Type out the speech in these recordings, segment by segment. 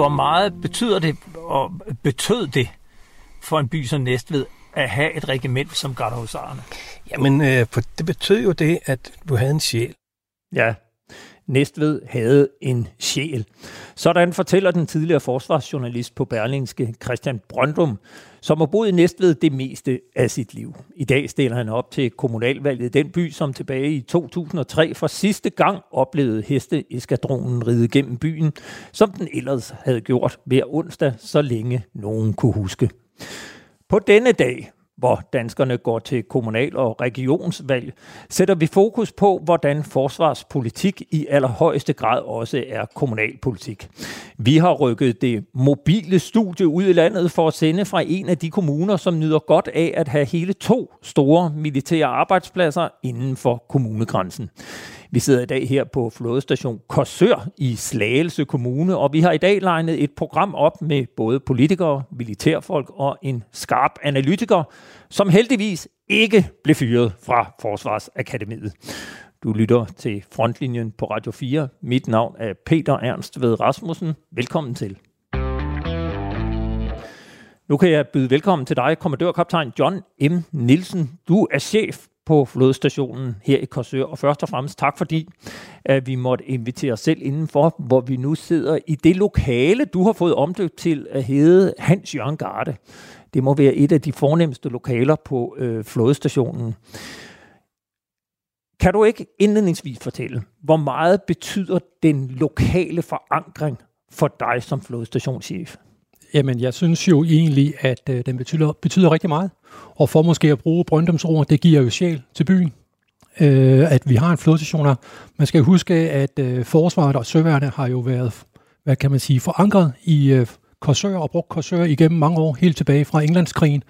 hvor meget betyder det, og betød det for en by som Næstved, at have et regiment som gardehusarerne? Jamen, øh, det betød jo det, at du havde en sjæl. Ja, Næstved havde en sjæl. Sådan fortæller den tidligere forsvarsjournalist på Berlingske, Christian Brøndum, som har boet i Næstved det meste af sit liv. I dag stiller han op til kommunalvalget i den by, som tilbage i 2003 for sidste gang oplevede hesteeskadronen ride gennem byen, som den ellers havde gjort hver onsdag, så længe nogen kunne huske. På denne dag hvor danskerne går til kommunal- og regionsvalg, sætter vi fokus på, hvordan forsvarspolitik i allerhøjeste grad også er kommunalpolitik. Vi har rykket det mobile studie ud i landet for at sende fra en af de kommuner, som nyder godt af at have hele to store militære arbejdspladser inden for kommunegrænsen. Vi sidder i dag her på flådestation Korsør i Slagelse Kommune, og vi har i dag legnet et program op med både politikere, militærfolk og en skarp analytiker, som heldigvis ikke blev fyret fra Forsvarsakademiet. Du lytter til Frontlinjen på Radio 4. Mit navn er Peter Ernst ved Rasmussen. Velkommen til. Nu kan jeg byde velkommen til dig, kommandørkaptajn John M. Nielsen. Du er chef på flodstationen her i Korsør. Og først og fremmest tak fordi, at vi måtte invitere os selv indenfor, hvor vi nu sidder i det lokale, du har fået omdøbt til at hedde Hans Jørgen Garde. Det må være et af de fornemmeste lokaler på øh, flodstationen. Kan du ikke indledningsvis fortælle, hvor meget betyder den lokale forankring for dig som flodstationschef? Jamen, jeg synes jo egentlig, at øh, den betyder, betyder rigtig meget. Og for måske at bruge Brøndums ord, det giver jo sjæl til byen, øh, at vi har en flodstation her. Man skal huske, at øh, forsvaret og søværne har jo været, hvad kan man sige, forankret i øh, Korsør og brugt Korsør igennem mange år, helt tilbage fra Englandskrigen.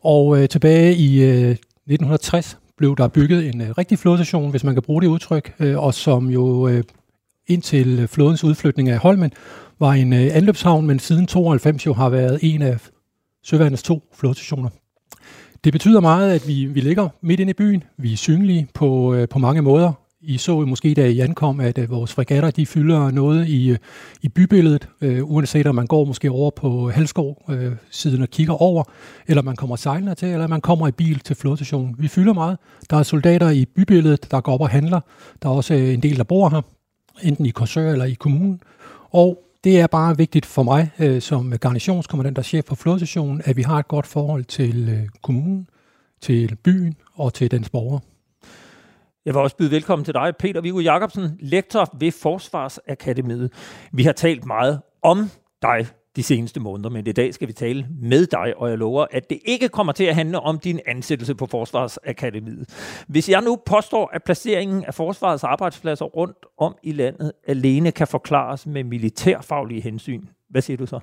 Og øh, tilbage i øh, 1960 blev der bygget en øh, rigtig flodstation, hvis man kan bruge det udtryk, øh, og som jo øh, indtil flådens udflytning af Holmen var en øh, anløbshavn, men siden 92 jo har været en af Søværnets to flådestationer. Det betyder meget, at vi, vi ligger midt inde i byen. Vi er synlige på, øh, på mange måder. I så måske, da I ankom, at øh, vores fregatter de fylder noget i, øh, i bybilledet, øh, uanset om man går måske over på Halskov øh, siden og kigger over, eller man kommer sejlende til, eller man kommer i bil til flodstationen. Vi fylder meget. Der er soldater i bybilledet, der går op og handler. Der er også øh, en del, der bor her, enten i Korsør eller i kommunen. Og det er bare vigtigt for mig øh, som garnitionskommandant og chef for flådestationen, at vi har et godt forhold til øh, kommunen, til byen og til dens borgere. Jeg vil også byde velkommen til dig, Peter Viggo Jacobsen, lektor ved Forsvarsakademiet. Vi har talt meget om dig de seneste måneder, men i dag skal vi tale med dig, og jeg lover, at det ikke kommer til at handle om din ansættelse på Forsvarsakademiet. Hvis jeg nu påstår, at placeringen af forsvarets arbejdspladser rundt om i landet alene kan forklares med militærfaglige hensyn, hvad siger du så?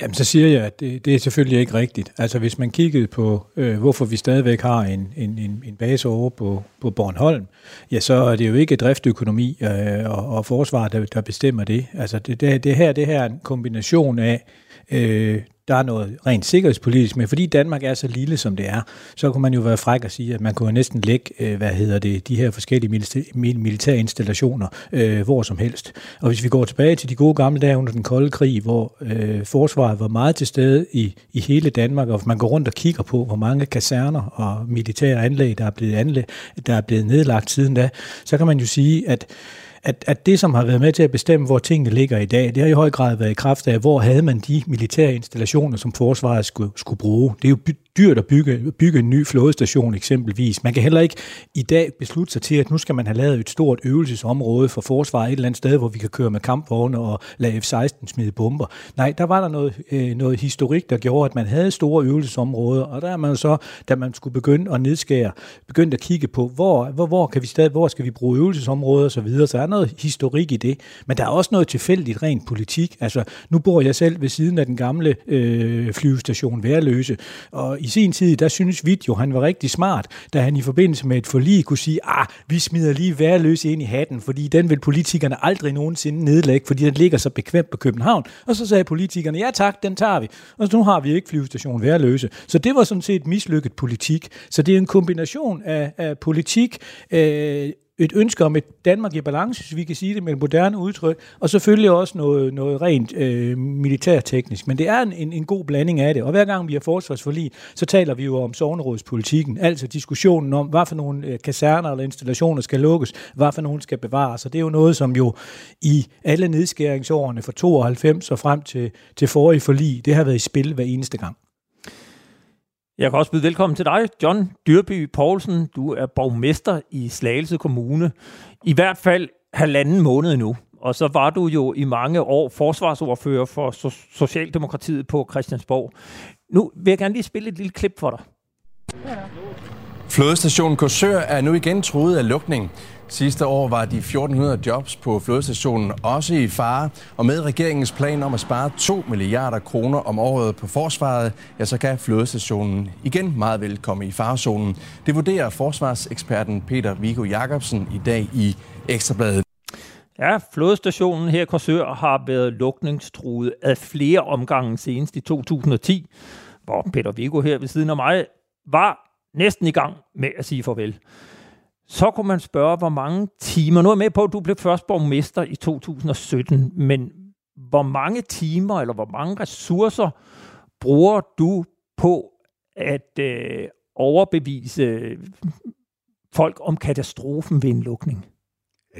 Jamen, så siger jeg, at det, det er selvfølgelig ikke rigtigt. Altså, hvis man kiggede på, øh, hvorfor vi stadigvæk har en, en, en, en base over på, på Bornholm, ja, så er det jo ikke driftøkonomi øh, og, og forsvar, der, der bestemmer det. Altså, det, det, det her det her er en kombination af øh, der er noget rent sikkerhedspolitisk, men fordi Danmark er så lille, som det er, så kunne man jo være fræk og sige, at man kunne næsten lægge, øh, hvad hedder det, de her forskellige militære installationer øh, hvor som helst. Og hvis vi går tilbage til de gode gamle dage under den kolde krig, hvor øh, forsvaret var meget til stede i, i hele Danmark, og man går rundt og kigger på, hvor mange kaserner og militære anlæg, der er blevet, anlæg, der er blevet nedlagt siden da, så kan man jo sige, at at, at det, som har været med til at bestemme, hvor tingene ligger i dag, det har i høj grad været i kraft af, hvor havde man de militære installationer, som forsvaret skulle, skulle bruge. Det er jo dyrt at bygge, bygge en ny flådestation eksempelvis. Man kan heller ikke i dag beslutte sig til, at nu skal man have lavet et stort øvelsesområde for forsvaret et eller andet sted, hvor vi kan køre med kampvogne og lade F-16 smide bomber. Nej, der var der noget, øh, noget historik, der gjorde, at man havde store øvelsesområder, og der er man så, da man skulle begynde at nedskære, begyndt at kigge på, hvor, hvor, hvor, kan vi stadig, hvor skal vi bruge øvelsesområder osv., så, videre. så er noget historik i det. Men der er også noget tilfældigt rent politik. Altså, nu bor jeg selv ved siden af den gamle øh, flyvestation Værløse, og i sin tid, der synes vi jo, han var rigtig smart, da han i forbindelse med et forlig kunne sige, ah, vi smider lige værløs ind i hatten, fordi den vil politikerne aldrig nogensinde nedlægge, fordi den ligger så bekvemt på København. Og så sagde politikerne, ja tak, den tager vi. Og nu har vi ikke flyvestation værløse. Så det var sådan set mislykket politik. Så det er en kombination af, af politik, øh, et ønske om et Danmark i balance, hvis vi kan sige det med et moderne udtryk, og selvfølgelig også noget, noget rent øh, militærteknisk. Men det er en, en, en god blanding af det. Og hver gang vi har forsvarsforlig, så taler vi jo om sovnerådspolitikken, altså diskussionen om, hvad for nogle øh, kaserner eller installationer skal lukkes, hvad for nogle skal bevares. Og det er jo noget, som jo i alle nedskæringsårene fra 92 og frem til, til forrige forlig, det har været i spil hver eneste gang. Jeg kan også byde velkommen til dig, John Dyrby Poulsen. Du er borgmester i Slagelse Kommune. I hvert fald halvanden måned nu. Og så var du jo i mange år forsvarsordfører for Socialdemokratiet på Christiansborg. Nu vil jeg gerne lige spille et lille klip for dig. Flådestationen Korsør er nu igen truet af lukning. Sidste år var de 1400 jobs på flådestationen også i fare, og med regeringens plan om at spare 2 milliarder kroner om året på forsvaret, ja, så kan flådestationen igen meget vel komme i farezonen. Det vurderer forsvarseksperten Peter Vigo Jacobsen i dag i Ekstrabladet. Ja, flådestationen her i Korsør har været lukningstruet af flere omgange senest i 2010, hvor Peter Vigo her ved siden af mig var næsten i gang med at sige farvel så kunne man spørge, hvor mange timer, nu er jeg med på, at du blev først borgmester i 2017, men hvor mange timer eller hvor mange ressourcer bruger du på at øh, overbevise folk om katastrofen ved en lukning?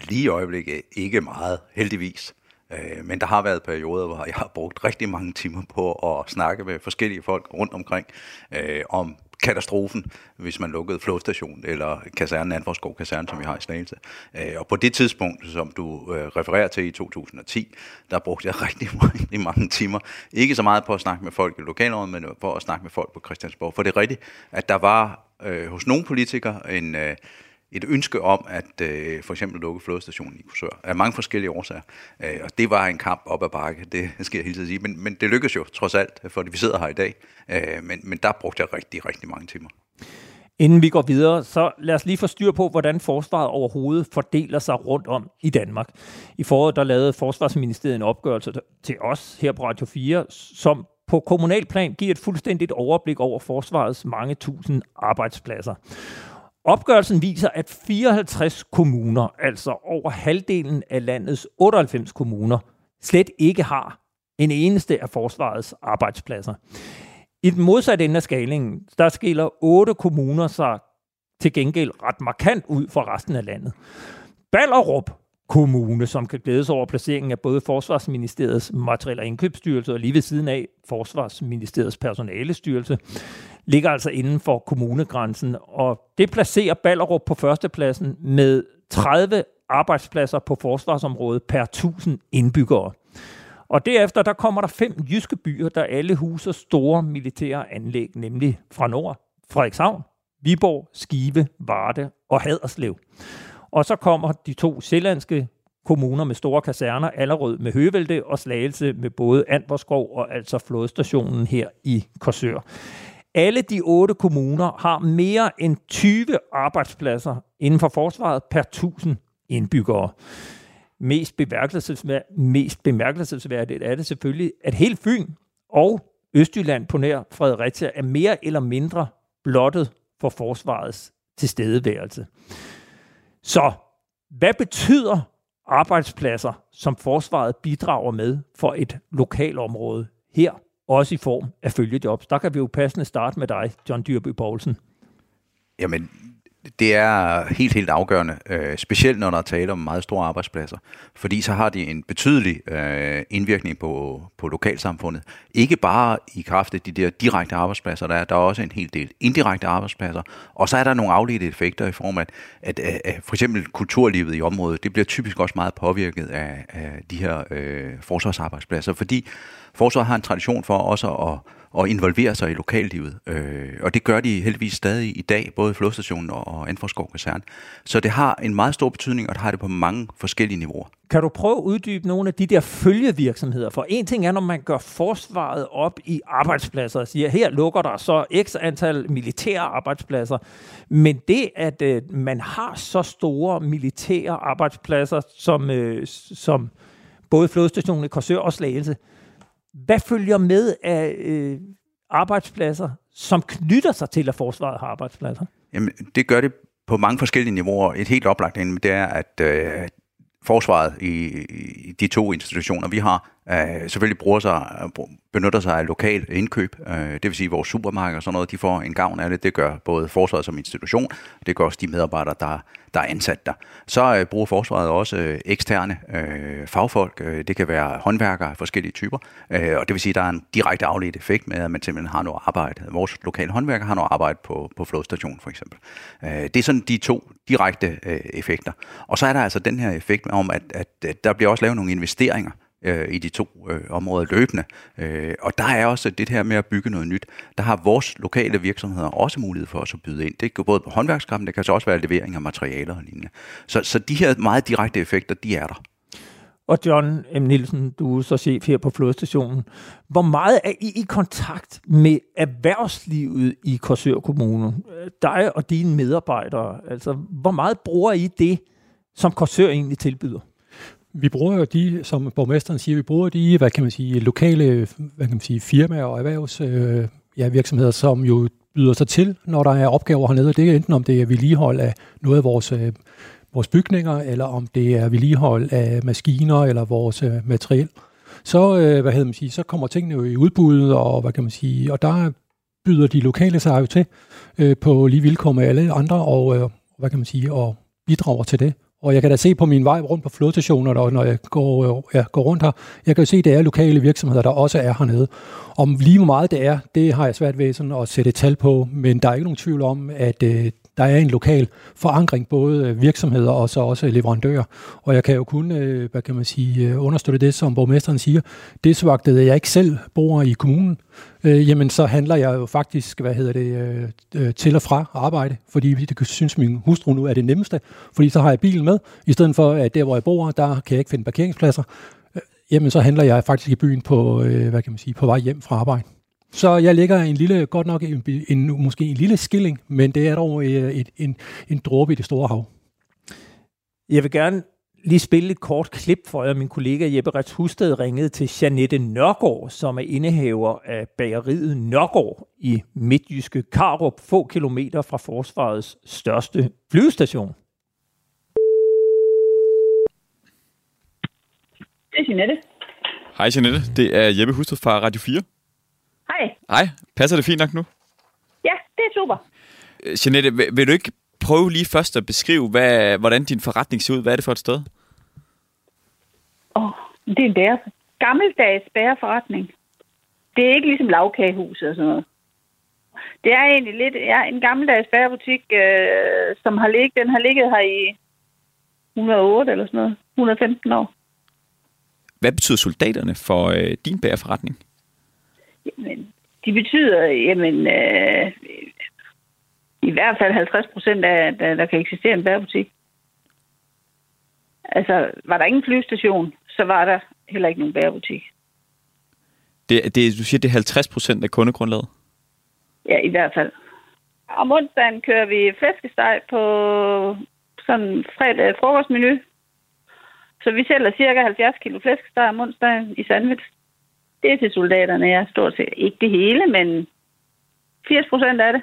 Lige i øjeblikket ikke meget, heldigvis. Øh, men der har været perioder, hvor jeg har brugt rigtig mange timer på at snakke med forskellige folk rundt omkring øh, om katastrofen, hvis man lukkede flådestationen eller kasernen, Anforskov kaserne, som vi har i Slagelse. Øh, og på det tidspunkt, som du øh, refererer til i 2010, der brugte jeg rigtig, rigtig mange timer. Ikke så meget på at snakke med folk i lokalområdet, men på at snakke med folk på Christiansborg. For det er rigtigt, at der var øh, hos nogle politikere en, øh, et ønske om at øh, for eksempel lukke flådestationen i Korsør af mange forskellige årsager. Øh, og det var en kamp op ad bakke, det skal jeg hele tiden sige. Men, men det lykkedes jo trods alt, for vi sidder her i dag. Øh, men, men der brugte jeg rigtig, rigtig mange timer. Inden vi går videre, så lad os lige få styr på, hvordan forsvaret overhovedet fordeler sig rundt om i Danmark. I foråret der lavede Forsvarsministeriet en opgørelse til os her på Radio 4, som på kommunalplan giver et fuldstændigt overblik over forsvarets mange tusind arbejdspladser. Opgørelsen viser, at 54 kommuner, altså over halvdelen af landets 98 kommuner, slet ikke har en eneste af forsvarets arbejdspladser. I den modsatte ende af skalingen, der skiller otte kommuner sig til gengæld ret markant ud fra resten af landet. Ballerup Kommune, som kan glædes over placeringen af både Forsvarsministeriets materiel- og indkøbsstyrelse og lige ved siden af Forsvarsministeriets personalestyrelse, ligger altså inden for kommunegrænsen, og det placerer Ballerup på førstepladsen med 30 arbejdspladser på forsvarsområdet per 1000 indbyggere. Og derefter der kommer der fem jyske byer, der alle huser store militære anlæg, nemlig fra nord, Frederikshavn, Viborg, Skive, Varde og Haderslev. Og så kommer de to sjællandske kommuner med store kaserner, Allerød med Høvelte og Slagelse med både Antvorskov og altså flodstationen her i Korsør. Alle de otte kommuner har mere end 20 arbejdspladser inden for forsvaret per 1000 indbyggere. Mest bemærkelsesværdigt, mest bemærkelsesværdigt er det selvfølgelig, at hele Fyn og Østjylland på nær Fredericia er mere eller mindre blottet for forsvarets tilstedeværelse. Så hvad betyder arbejdspladser, som forsvaret bidrager med for et lokalområde her også i form af følgejobs. Der kan vi jo passende starte med dig, John Dyrby Poulsen. Jamen, det er helt, helt afgørende, øh, specielt når der er tale om meget store arbejdspladser, fordi så har de en betydelig øh, indvirkning på, på lokalsamfundet. Ikke bare i kraft af de der direkte arbejdspladser, der er, der er også en hel del indirekte arbejdspladser, og så er der nogle afledte effekter i form af, at, at, at for eksempel kulturlivet i området, det bliver typisk også meget påvirket af, af de her øh, forsvarsarbejdspladser, fordi forsvaret har en tradition for også at og involvere sig i lokallivet. Øh, og det gør de heldigvis stadig i dag, både Flodstationen og Anforskov Kaserne. Så det har en meget stor betydning, og det har det på mange forskellige niveauer. Kan du prøve at uddybe nogle af de der følgevirksomheder? For en ting er, når man gør forsvaret op i arbejdspladser og siger, her lukker der så x antal militære arbejdspladser. Men det, at øh, man har så store militære arbejdspladser, som, øh, som både flodstationen i Korsør og Slagelse, hvad følger med af øh, arbejdspladser, som knytter sig til, at forsvaret har arbejdspladser? Jamen, det gør det på mange forskellige niveauer. Et helt oplagt det er, at øh, forsvaret i, i de to institutioner, vi har, øh, selvfølgelig bruger sig, benytter sig af lokal indkøb, øh, det vil sige vores supermarkeder og sådan noget, de får en gavn af det. Det gør både forsvaret som institution, det gør også de medarbejdere, der, der er ansat der. Så øh, bruger forsvaret også øh, eksterne øh, fagfolk, øh, det kan være håndværkere af forskellige typer, øh, og det vil sige, at der er en direkte afledt effekt med, at man simpelthen har noget arbejde. Vores lokale håndværker har noget arbejde på, på flodstationen for eksempel. Øh, det er sådan de to direkte øh, effekter. Og så er der altså den her effekt om, at, at der bliver også lavet nogle investeringer øh, i de to øh, områder løbende. Øh, og der er også det her med at bygge noget nyt. Der har vores lokale virksomheder også mulighed for os at byde ind. Det kan både på håndværkskraften, det kan så også være levering af materialer og lignende. Så, så de her meget direkte effekter, de er der. Og John M. Nielsen, du er så chef her på flodstationen. Hvor meget er I i kontakt med erhvervslivet i Korsør Kommune? Dig og dine medarbejdere. Altså, hvor meget bruger I det, som Korsør egentlig tilbyder? Vi bruger jo de, som borgmesteren siger, vi bruger de, hvad kan man sige, lokale hvad kan man sige, firmaer og erhvervs, øh, ja, virksomheder, som jo byder sig til, når der er opgaver hernede. Det er enten om det er vedligehold af noget af vores, øh, vores bygninger, eller om det er vedligehold af maskiner eller vores øh, materiel. Så, øh, hvad hedder man sige, så kommer tingene jo i udbud, og hvad kan man sige, og der byder de lokale sig jo til øh, på lige vilkår med alle andre, og øh, hvad kan man sige, og bidrager til det. Og jeg kan da se på min vej rundt på flodstationer, og når jeg går, øh, ja, går rundt her, jeg kan jo se, at det er lokale virksomheder, der også er hernede. Om lige hvor meget det er, det har jeg svært ved sådan at sætte et tal på, men der er ikke nogen tvivl om, at øh, der er en lokal forankring, både øh, virksomheder og så også leverandører. Og jeg kan jo kun, øh, hvad kan man sige, øh, understøtte det, som borgmesteren siger. Det svagtede jeg ikke selv bor i kommunen, øh, jamen så handler jeg jo faktisk, hvad hedder det, øh, til og fra arbejde, fordi det synes min hustru nu er det nemmeste, fordi så har jeg bilen med, i stedet for at der, hvor jeg bor, der kan jeg ikke finde parkeringspladser. Øh, jamen så handler jeg faktisk i byen på, øh, hvad kan man sige, på vej hjem fra arbejde. Så jeg lægger en lille, godt nok en, en, måske en lille skilling, men det er dog øh, et, en, en dråbe i det store hav. Jeg vil gerne lige spille et kort klip for jer. Min kollega Jeppe Rets Husted ringede til Janette Nørgaard, som er indehaver af bageriet Nørgaard i midtjyske Karup, få kilometer fra forsvarets største flyvestation. Det er Janette. Hej Janette, det er Jeppe Husted fra Radio 4. Hej. Hej, passer det fint nok nu? Ja, det er super. Øh, Jeanette, vil, vil du ikke prøve lige først at beskrive, hvad, hvordan din forretning ser ud? Hvad er det for et sted? Åh, oh, det er en bære. Gammeldags bæreforretning. Det er ikke ligesom lavkagehuset og sådan noget. Det er egentlig lidt ja, en gammeldags bærebutik, øh, som har ligget, den har ligget her i 108 eller sådan noget. 115 år. Hvad betyder soldaterne for øh, din bæreforretning? Jamen, de betyder, jamen, øh, i hvert fald 50 procent af, der, der kan eksistere en bærebutik. Altså, var der ingen flyvestation, så var der heller ikke nogen bærebutik. Det, det, du siger, det er 50 procent af kundegrundlaget? Ja, i hvert fald. Om onsdagen kører vi flæskesteg på sådan fredag frokostmenu. Så vi sælger cirka 70 kilo flæskesteg om onsdagen i sandwich. Det er til soldaterne, ja. Stort set ikke det hele, men 80 procent af det.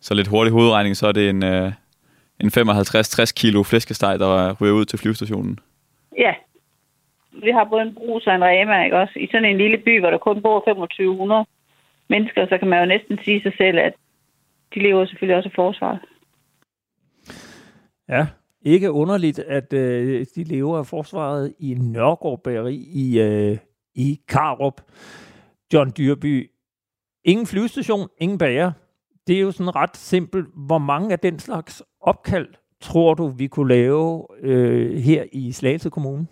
Så lidt hurtig hovedregning, så er det en, øh, en 55-60 kilo flæskesteg, der ryger ud til flyvestationen. Ja. Vi har både en brus og en rema, ikke også? I sådan en lille by, hvor der kun bor 2500 mennesker, så kan man jo næsten sige sig selv, at de lever selvfølgelig også af forsvaret. Ja, ikke underligt, at øh, de lever af forsvaret i Nørgaard Bageri i, øh, i Karup. John Dyrby, ingen flyvestation, ingen bager. Det er jo sådan ret simpelt. Hvor mange af den slags opkald tror du, vi kunne lave øh, her i Slagelse Kommune?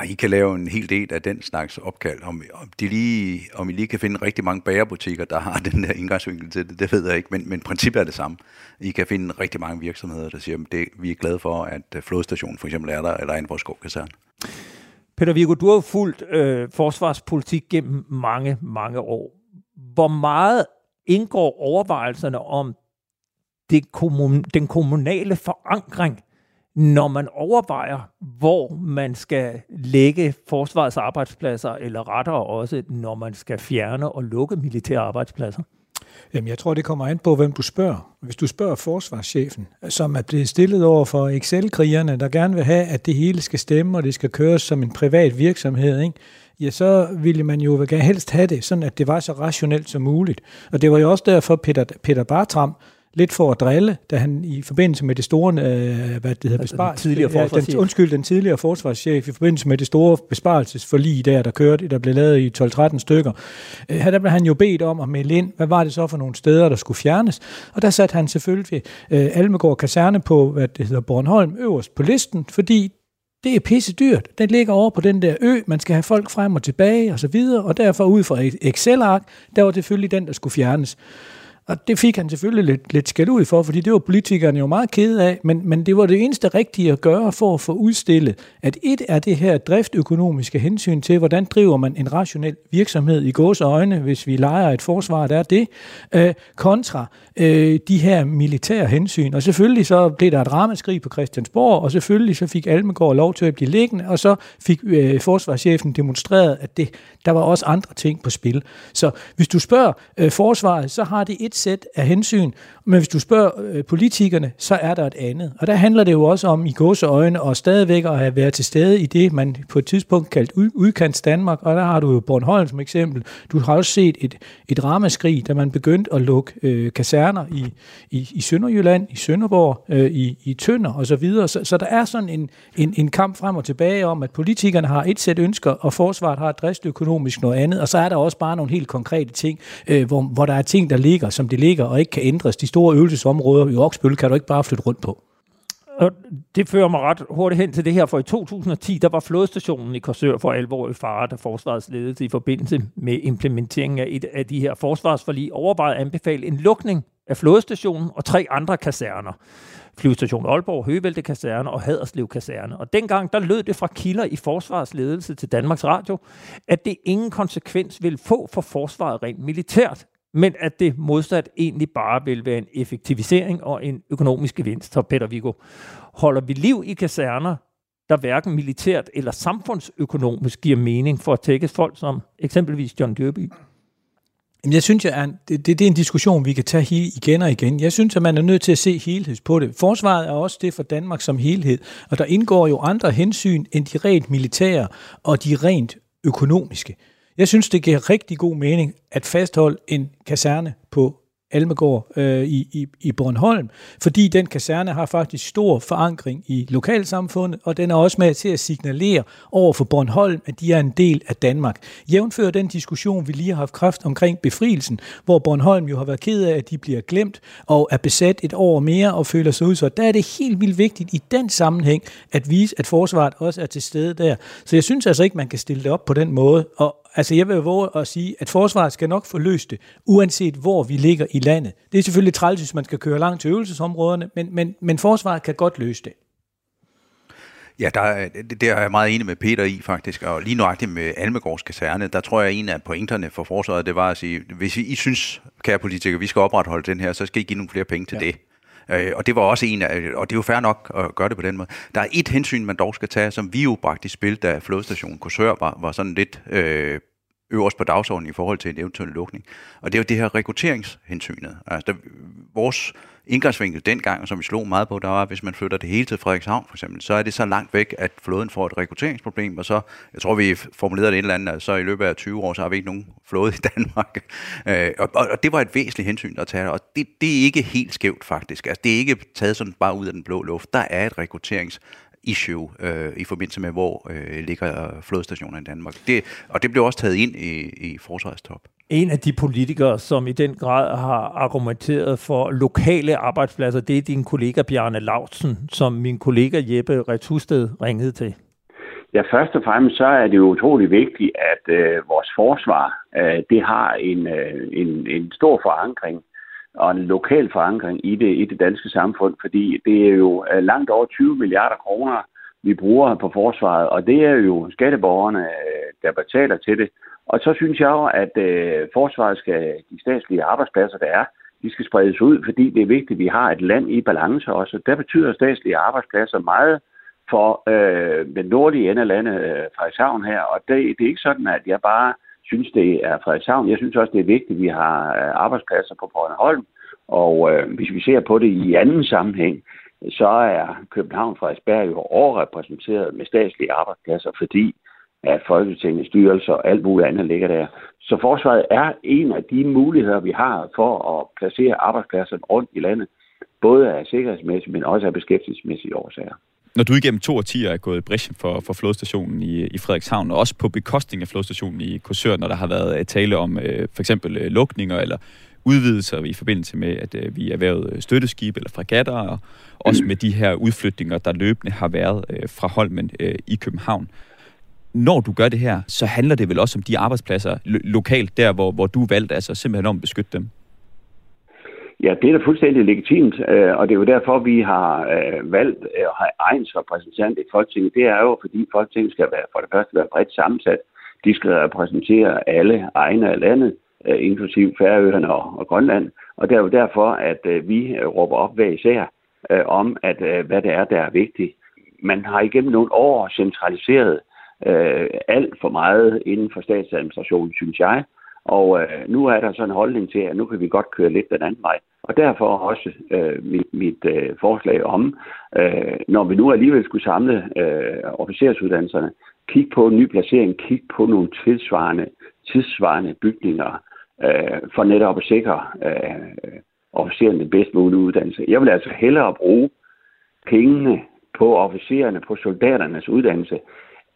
Ej, I kan lave en hel del af den slags opkald. Om, om, de lige, om I lige kan finde rigtig mange bagerbutikker, der har den der indgangsvinkel til det, det ved jeg ikke, men, men princippet er det samme. I kan finde rigtig mange virksomheder, der siger, at vi er glade for, at øh, flodstationen for eksempel er der, eller er en vores skovkaserne. Peter Viggo, du har jo fulgt øh, forsvarspolitik gennem mange, mange år. Hvor meget indgår overvejelserne om det kommun, den kommunale forankring, når man overvejer, hvor man skal lægge forsvarets arbejdspladser, eller rettere også, når man skal fjerne og lukke militære arbejdspladser? Jamen, jeg tror, det kommer an på, hvem du spørger. Hvis du spørger forsvarschefen, som er blevet stillet over for Excel-krigerne, der gerne vil have, at det hele skal stemme, og det skal køres som en privat virksomhed, ikke? ja, så ville man jo helst have det, sådan at det var så rationelt som muligt. Og det var jo også derfor, Peter, Peter Bartram, lidt for at drille, da han i forbindelse med det store, øh, hvad det hedder, besparelse, tidligere ja, den, undskyld, den tidligere forsvarschef, i forbindelse med det store besparelsesforlig der, der kørte, der blev lavet i 12-13 stykker, øh, der blev han jo bedt om at melde ind, hvad var det så for nogle steder, der skulle fjernes, og der satte han selvfølgelig øh, Almegård Kaserne på, hvad det hedder, Bornholm, øverst på listen, fordi det er pisse dyrt. Den ligger over på den der ø, man skal have folk frem og tilbage og så videre, og derfor ud fra et Excel-ark, der var det selvfølgelig den, der skulle fjernes. Og det fik han selvfølgelig lidt, lidt skæld ud for, fordi det var politikerne jo meget kede af, men, men det var det eneste rigtige at gøre for at få udstillet, at et er det her driftøkonomiske hensyn til, hvordan driver man en rationel virksomhed i gås øjne, hvis vi leger et forsvar, der er det, øh, kontra øh, de her militære hensyn. Og selvfølgelig så blev der et ramaskrig på Christiansborg, og selvfølgelig så fik Almegård lov til at blive liggende, og så fik øh, forsvarschefen demonstreret, at det, der var også andre ting på spil. Så hvis du spørger øh, forsvaret, så har det et sæt af hensyn, men hvis du spørger øh, politikerne, så er der et andet. Og der handler det jo også om i gåseøjne og stadigvæk at have været til stede i det, man på et tidspunkt kaldte udkants Danmark, og der har du jo Bornholm som eksempel. Du har også set et, et ramaskrig, da man begyndte at lukke øh, kaserner i, i, i Sønderjylland, i Sønderborg, øh, i, i Tønder og så videre. Så, så der er sådan en, en, en kamp frem og tilbage om, at politikerne har et sæt ønsker, og forsvaret har et driftsøkonomisk noget andet, og så er der også bare nogle helt konkrete ting, øh, hvor, hvor der er ting, der ligger, som det ligger, og ikke kan ændres. De store øvelsesområder i Oksbøl kan du ikke bare flytte rundt på. Og det fører mig ret hurtigt hen til det her, for i 2010, der var flådestationen i Korsør for alvor i fare, da forsvarets ledelse i forbindelse med implementeringen af et af de her forsvarsforlig overvejede at anbefale en lukning af flådestationen og tre andre kaserner. Flyvestation Aalborg, Høvelte Kaserne og Haderslev Kaserne. Og dengang der lød det fra kilder i forsvarsledelse til Danmarks Radio, at det ingen konsekvens ville få for forsvaret rent militært, men at det modsat egentlig bare vil være en effektivisering og en økonomisk gevinst. Så Peter Viggo, holder vi liv i kaserner, der hverken militært eller samfundsøkonomisk giver mening for at tække folk som eksempelvis John Dyrby? Jeg synes, at det, det, det er en diskussion, vi kan tage igen og igen. Jeg synes, at man er nødt til at se helheds på det. Forsvaret er også det for Danmark som helhed, og der indgår jo andre hensyn end de rent militære og de rent økonomiske. Jeg synes, det giver rigtig god mening at fastholde en kaserne på Almegård øh, i, i, i Bornholm, fordi den kaserne har faktisk stor forankring i lokalsamfundet, og den er også med til at signalere over for Bornholm, at de er en del af Danmark. Jævnfører den diskussion, vi lige har haft kraft omkring befrielsen, hvor Bornholm jo har været ked af, at de bliver glemt og er besat et år mere og føler sig ud, så der er det helt vildt vigtigt i den sammenhæng at vise, at forsvaret også er til stede der. Så jeg synes altså ikke, man kan stille det op på den måde, og, Altså jeg vil våge at sige, at forsvaret skal nok få løst det, uanset hvor vi ligger i landet. Det er selvfølgelig træls, hvis man skal køre langt til øvelsesområderne, men, men, men forsvaret kan godt løse det. Ja, der, det, det er jeg meget enig med Peter i faktisk, og lige nøjagtigt med Almegårds kaserne, der tror jeg, at en af pointerne for forsvaret, det var at sige, hvis I, I synes, kære politikere, vi skal opretholde den her, så skal I give nogle flere penge til ja. det. Øh, og det var også en af, og det er jo fair nok at gøre det på den måde. Der er et hensyn, man dog skal tage, som vi jo bragte i spil, da flådestationen Korsør var, var sådan lidt øh, øverst på dagsordenen i forhold til en eventuel lukning. Og det er jo det her rekrutteringshensynet. Altså, der, vores indgangsvinkel dengang, som vi slog meget på, der var, at hvis man flytter det hele til Frederikshavn for eksempel, så er det så langt væk, at flåden får et rekrutteringsproblem, og så, jeg tror vi formulerede det et eller andet, at så i løbet af 20 år, så har vi ikke nogen flåde i Danmark. Øh, og, og, det var et væsentligt hensyn at tage, og det, det er ikke helt skævt faktisk. Altså, det er ikke taget sådan bare ud af den blå luft. Der er et rekrutterings issue øh, i forbindelse med, hvor øh, ligger flådestationer i Danmark. Det, og det blev også taget ind i, i forsvarets top. En af de politikere, som i den grad har argumenteret for lokale arbejdspladser, det er din kollega Bjarne Lautsen, som min kollega Jeppe Retusted ringede til. Ja, først og fremmest så er det jo utrolig vigtigt, at øh, vores forsvar, øh, det har en, øh, en, en stor forankring og en lokal forankring i det, i det danske samfund, fordi det er jo øh, langt over 20 milliarder kroner, vi bruger på forsvaret, og det er jo skatteborgerne, øh, der betaler til det. Og så synes jeg jo, at øh, forsvaret skal, de statslige arbejdspladser, der er, de skal spredes ud, fordi det er vigtigt, at vi har et land i balance også. Der betyder statslige arbejdspladser meget for øh, den nordlige ende af landet, øh, Frederikshavn her, og det, det er ikke sådan, at jeg bare synes, det er Frederikshavn. Jeg synes også, det er vigtigt, at vi har øh, arbejdspladser på Bornholm. Og øh, hvis vi ser på det i anden sammenhæng, så er København Frederiksberg jo overrepræsenteret med statslige arbejdspladser, fordi at Folketingets styrelser og alt muligt andet ligger der. Så forsvaret er en af de muligheder, vi har for at placere arbejdspladser rundt i landet, både af sikkerhedsmæssige, men også af beskæftigelsesmæssige årsager. Når du igennem to årtier er gået i bræschen for, for flodstationen i, i Frederikshavn, og også på bekostning af flodstationen i Korsør, når der har været øh, tale om øh, for eksempel øh, lukninger eller udvidelser i forbindelse med, at øh, vi erhvervet øh, støtteskib eller fregatter, og også med de her udflytninger, der løbende har været øh, fra Holmen øh, i København. Når du gør det her, så handler det vel også om de arbejdspladser lo- lokalt, der hvor, hvor du er valgt, altså simpelthen om at beskytte dem? Ja, det er da fuldstændig legitimt, øh, og det er jo derfor, vi har øh, valgt at have egen repræsentant i Folketinget. Det er jo, fordi Folketinget skal være, for det første være bredt sammensat. De skal repræsentere alle egne af landet, øh, inklusive inklusiv Færøerne og, Grønland. Og det er jo derfor, at vi råber op hver især om, at hvad det er, der er vigtigt. Man har igennem nogle år centraliseret alt for meget inden for statsadministrationen, synes jeg. Og øh, nu er der sådan en holdning til, at nu kan vi godt køre lidt den anden vej. Og derfor også øh, mit, mit øh, forslag om, øh, når vi nu alligevel skulle samle øh, officersuddannelserne, kig på en ny placering, kig på nogle tilsvarende, tidsvarende bygninger, øh, for netop at sikre øh, officererne den bedst mulige uddannelse. Jeg vil altså hellere bruge pengene på officererne, på soldaternes uddannelse,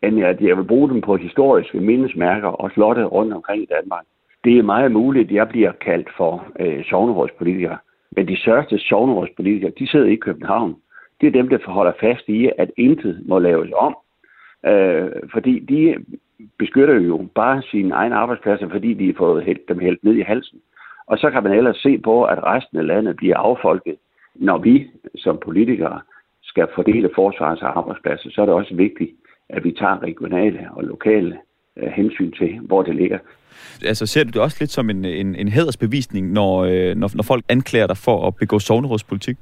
end at jeg vil bruge dem på historiske mindesmærker og slotte rundt omkring i Danmark. Det er meget muligt, at jeg bliver kaldt for øh, sovnerådspolitiker. Men de største sovnerådspolitikere, de sidder i København. Det er dem, der forholder fast i, at intet må laves om. Øh, fordi de beskytter jo bare sine egne arbejdspladser, fordi de har fået hældt dem hældt ned i halsen. Og så kan man ellers se på, at resten af landet bliver affolket. Når vi som politikere skal fordele forsvarets arbejdspladser, så er det også vigtigt, at vi tager regionale og lokale hensyn til, hvor det ligger. Altså ser du det også lidt som en, en, en hædersbevisning, når, øh, når, når folk anklager dig for at begå sovnerådspolitik?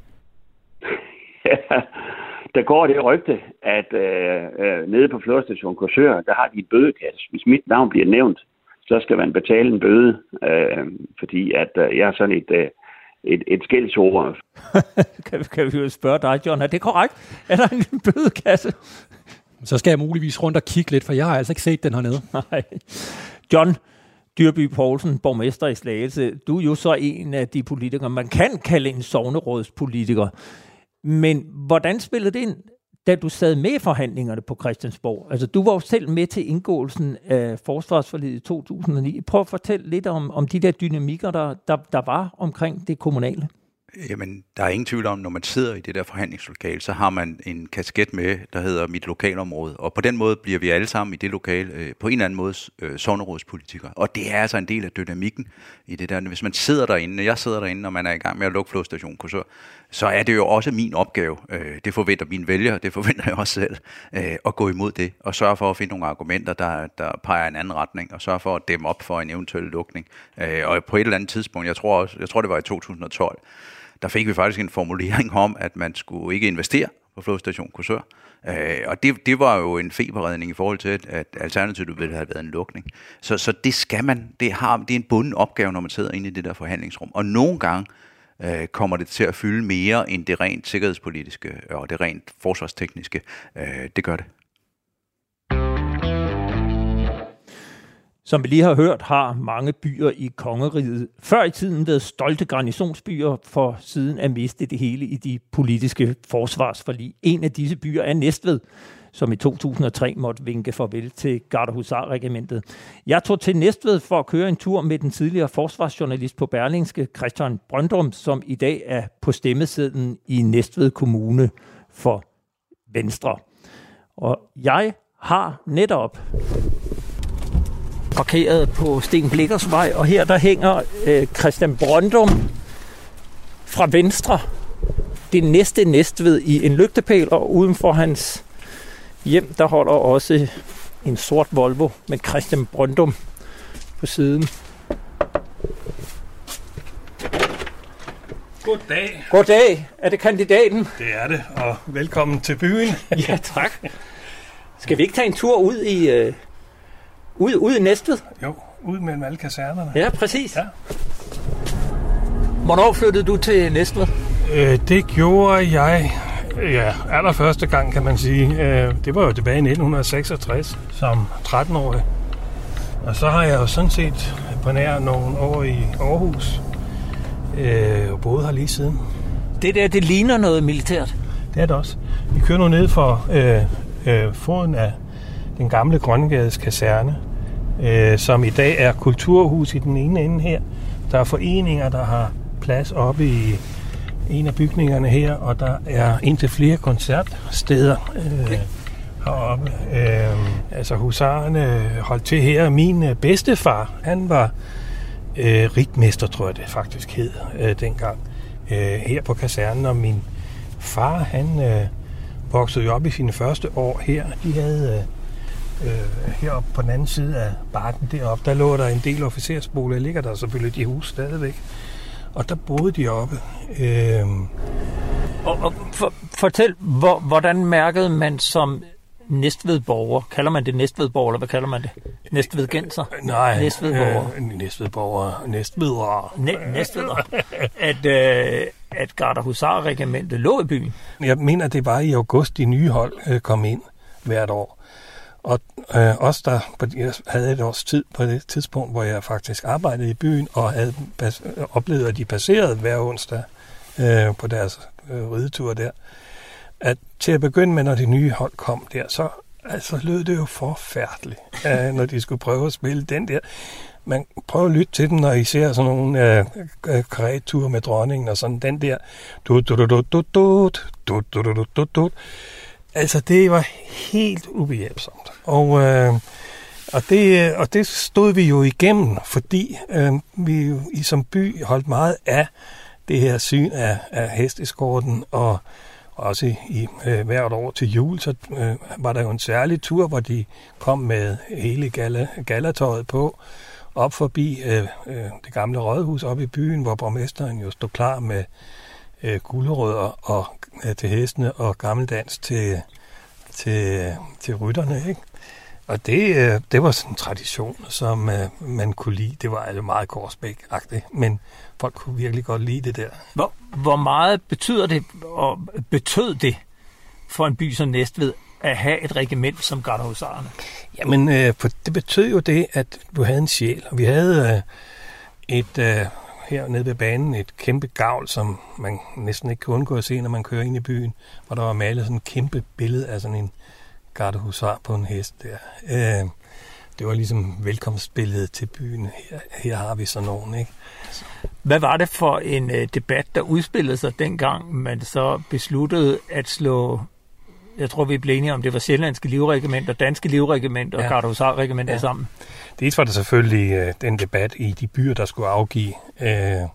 ja, der går det rygte, at øh, øh, nede på flådestation Korsør, der har de et bødekasse. Hvis mit navn bliver nævnt, så skal man betale en bøde, øh, fordi at øh, jeg er sådan et, øh, et, et skældsord. kan, kan vi jo spørge dig, John, er det korrekt? Er der en bødekasse? Så skal jeg muligvis rundt og kigge lidt, for jeg har altså ikke set den hernede. Nej. John Dyrby Poulsen, borgmester i Slagelse, du er jo så en af de politikere, man kan kalde en sovnerådspolitiker. Men hvordan spillede det ind, da du sad med i forhandlingerne på Christiansborg? Altså, du var jo selv med til indgåelsen af forsvarsforliget i 2009. Prøv at fortælle lidt om, om de der dynamikker, der, der, der var omkring det kommunale. Jamen, der er ingen tvivl om, når man sidder i det der forhandlingslokale, så har man en kasket med, der hedder mit lokalområde. Og på den måde bliver vi alle sammen i det lokale øh, på en eller anden måde øh, sovnerådspolitikere. Og det er altså en del af dynamikken i det der. Hvis man sidder derinde, jeg sidder derinde, når man er i gang med at lukke flodstationen så, så er det jo også min opgave. Øh, det forventer mine vælgere, det forventer jeg også selv, øh, at gå imod det. Og sørge for at finde nogle argumenter, der, der peger en anden retning, og sørge for at dæmme op for en eventuel lukning. Øh, og på et eller andet tidspunkt, jeg tror, også, jeg tror det var i 2012, der fik vi faktisk en formulering om, at man skulle ikke investere på flodstation Korsør. Øh, og det, det var jo en feberredning i forhold til, at alternativet ville have været en lukning. Så, så det skal man, det, har, det er en bunden opgave, når man sidder inde i det der forhandlingsrum. Og nogle gange øh, kommer det til at fylde mere end det rent sikkerhedspolitiske og det rent forsvarstekniske. Øh, det gør det. Som vi lige har hørt, har mange byer i kongeriget før i tiden været stolte garnisonsbyer for siden at miste det hele i de politiske forsvarsforlig. En af disse byer er Næstved, som i 2003 måtte vinke farvel til Gardehusar-regimentet. Jeg tog til Næstved for at køre en tur med den tidligere forsvarsjournalist på Berlingske, Christian Brøndrum, som i dag er på stemmesedlen i Næstved Kommune for Venstre. Og jeg har netop parkeret på Sten Blikkers vej, og her der hænger øh, Christian Brøndum fra Venstre det næste næstved i en lygtepæl, og uden for hans hjem, der holder også en sort Volvo med Christian Brøndum på siden. Goddag. Goddag. Er det kandidaten? Det er det, og velkommen til byen. ja, tak. Skal vi ikke tage en tur ud i, øh, ud, ud i Næstved? Jo, ud mellem alle kasernerne. Ja, præcis. Ja. Hvornår flyttede du til Næstved? Øh, det gjorde jeg ja, allerførste gang, kan man sige. Øh, det var jo tilbage i 1966 som 13-årig. Og så har jeg jo sådan set på nær nogle år i Aarhus. Øh, og boet her lige siden. Det der, det ligner noget militært. Det er det også. Vi kører nu ned for øh, øh, foden af den gamle Grønnegades kaserne, øh, som i dag er kulturhus i den ene ende her. Der er foreninger, der har plads oppe i en af bygningerne her, og der er indtil flere koncertsteder øh, heroppe. Øh, altså husarerne holdt til her. Min øh, bedstefar, han var øh, ritmester, tror jeg det faktisk hed øh, dengang, øh, her på kasernen, og min far, han øh, voksede jo op i sine første år her. De havde øh, øh, heroppe på den anden side af bakken deroppe, der lå der en del officersboliger, ligger der selvfølgelig de hus stadigvæk. Og der boede de oppe. Øh, Og, og for, fortæl, hvor, hvordan mærkede man som Næstvedborger, kalder man det Næstvedborger, eller hvad kalder man det? Næstvedgenser? nej, Næstvedborger. Øh, Næstvedborger. Næstvedere. Næ, Næstveder. At, øh, at Garder Husar regimentet lå i byen. Jeg mener, det var i august, de nye hold øh, kom ind hvert år. Og øh, også der på, jeg havde et års tid på det tidspunkt, hvor jeg faktisk arbejdede i byen, og havde pas, oplevet, at de passerede hver onsdag øh, på deres øh, ridetur der. At til at begynde med, når de nye hold kom der, så altså, lød det jo forfærdeligt, øh, når de skulle prøve at spille den der. Man prøver at lytte til dem, når I ser sådan nogle øh, øh, karetture med dronningen og sådan den der. Du, du, du, du, du, du, du, du, du, du, du, du. Altså, det var helt ubehjælpsomt. Og, øh, og, det, øh, og det stod vi jo igennem, fordi øh, vi jo i som by holdt meget af det her syn af, af hesteskorten, og også i, i øh, hvert år til jul, så øh, var der jo en særlig tur, hvor de kom med hele gala, galatøjet på, op forbi øh, øh, det gamle rådhus op i byen, hvor borgmesteren jo stod klar med øh, gulerødder og, til hestene og gammeldans til, til, til rytterne. Ikke? Og det, øh, det var sådan en tradition, som øh, man kunne lide. Det var altså meget korsbæk-agtigt, men folk kunne virkelig godt lide det der. Hvor, hvor meget betyder det, og betød det for en by som Næstved, at have et regiment som Garder Husarerne? Jamen, øh, det betød jo det, at du havde en sjæl, og vi havde øh, et, øh, her nede ved banen, et kæmpe gavl, som man næsten ikke kan undgå at se, når man kører ind i byen, hvor der var malet sådan et kæmpe billede af sådan en gardehusar på en hest der. Øh, det var ligesom velkomstbilledet til byen. Her, her har vi sådan nogen, ikke? Hvad var det for en øh, debat, der udspillede sig dengang, man så besluttede at slå, jeg tror vi blev enige om, det var Sjællandske Livregiment og Danske Livregiment og Ja. Regiment ja. sammen. Dels var der selvfølgelig øh, den debat i de byer, der skulle afgive øh,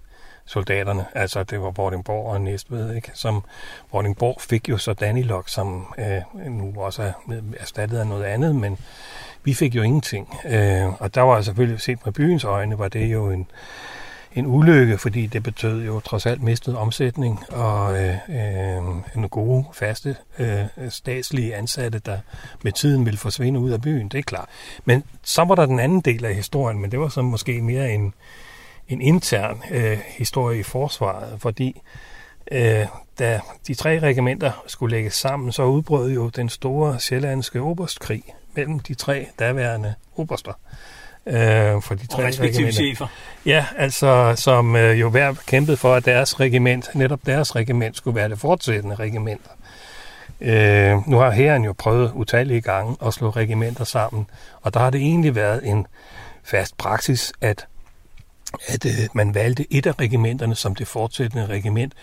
soldaterne. Altså det var Vordingborg og Næstved, ikke? Som Vordingborg fik jo så Danilok, som øh, nu også er erstattet af noget andet, men vi fik jo ingenting. Øh, og der var selvfølgelig set med byens øjne, var det jo en, en ulykke, fordi det betød jo trods alt mistet omsætning og øh, øh, en gode, faste øh, statslige ansatte, der med tiden ville forsvinde ud af byen, det er klart. Men så var der den anden del af historien, men det var så måske mere en, en intern øh, historie i forsvaret, fordi øh, da de tre regimenter skulle lægges sammen, så udbrød jo den store sjællandske oberstkrig mellem de tre daværende oberster. Øh, for de tre respektive chefer. Ja, altså som øh, jo hver kæmpede for, at deres regiment, netop deres regiment, skulle være det fortsættende regiment. Øh, nu har herren jo prøvet utallige gange at slå regimenter sammen, og der har det egentlig været en fast praksis, at, at øh, man valgte et af regimenterne som det fortsættende regiment,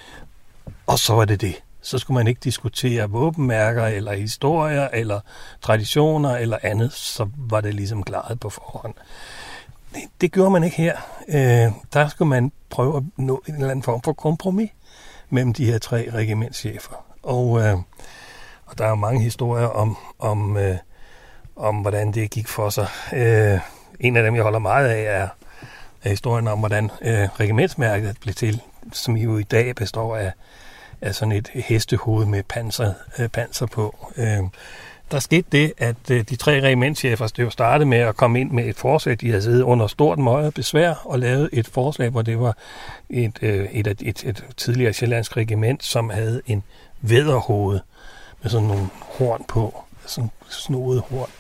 og så var det det. Så skulle man ikke diskutere våbenmærker, eller historier, eller traditioner, eller andet. Så var det ligesom klaret på forhånd. Det, det gjorde man ikke her. Øh, der skulle man prøve at nå en eller anden form for kompromis mellem de her tre regimentschefer. Og, øh, og der er jo mange historier om, om, øh, om hvordan det gik for sig. Øh, en af dem, jeg holder meget af, er, er historien om, hvordan øh, regimentsmærket blev til, som jo i dag består af, af sådan et hestehoved med panser, øh, panser på. Øh, der skete det, at øh, de tre regimentschefer jo startede med at komme ind med et forslag. De havde siddet under stort møje besvær og lavet et forslag, hvor det var et, øh, et, et, et, et tidligere sjællandsk regiment, som havde en vederhoved med sådan nogle horn på, sådan snoede horn.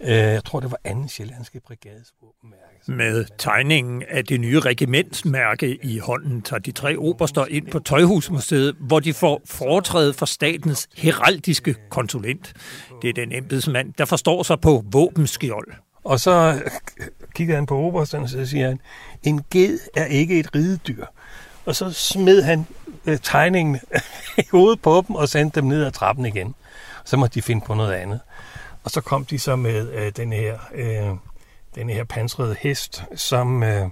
Øh, jeg tror, det var anden sjællandske brigades våbenmærke. Med tegningen af det nye regimentsmærke i hånden tager de tre oberster ind på Tøjhusmuseet, hvor de får foretræde for statens heraldiske konsulent. Det er den embedsmand, der forstår sig på våbenskjold. Og så kigger han på obersten, og så siger han, en ged er ikke et ridedyr. Og så smed han øh, tegningen i hovedet på dem og sendte dem ned ad trappen igen. Så måtte de finde på noget andet. Og så kom de så med øh, den her, øh, den her pansrede hest, som øh,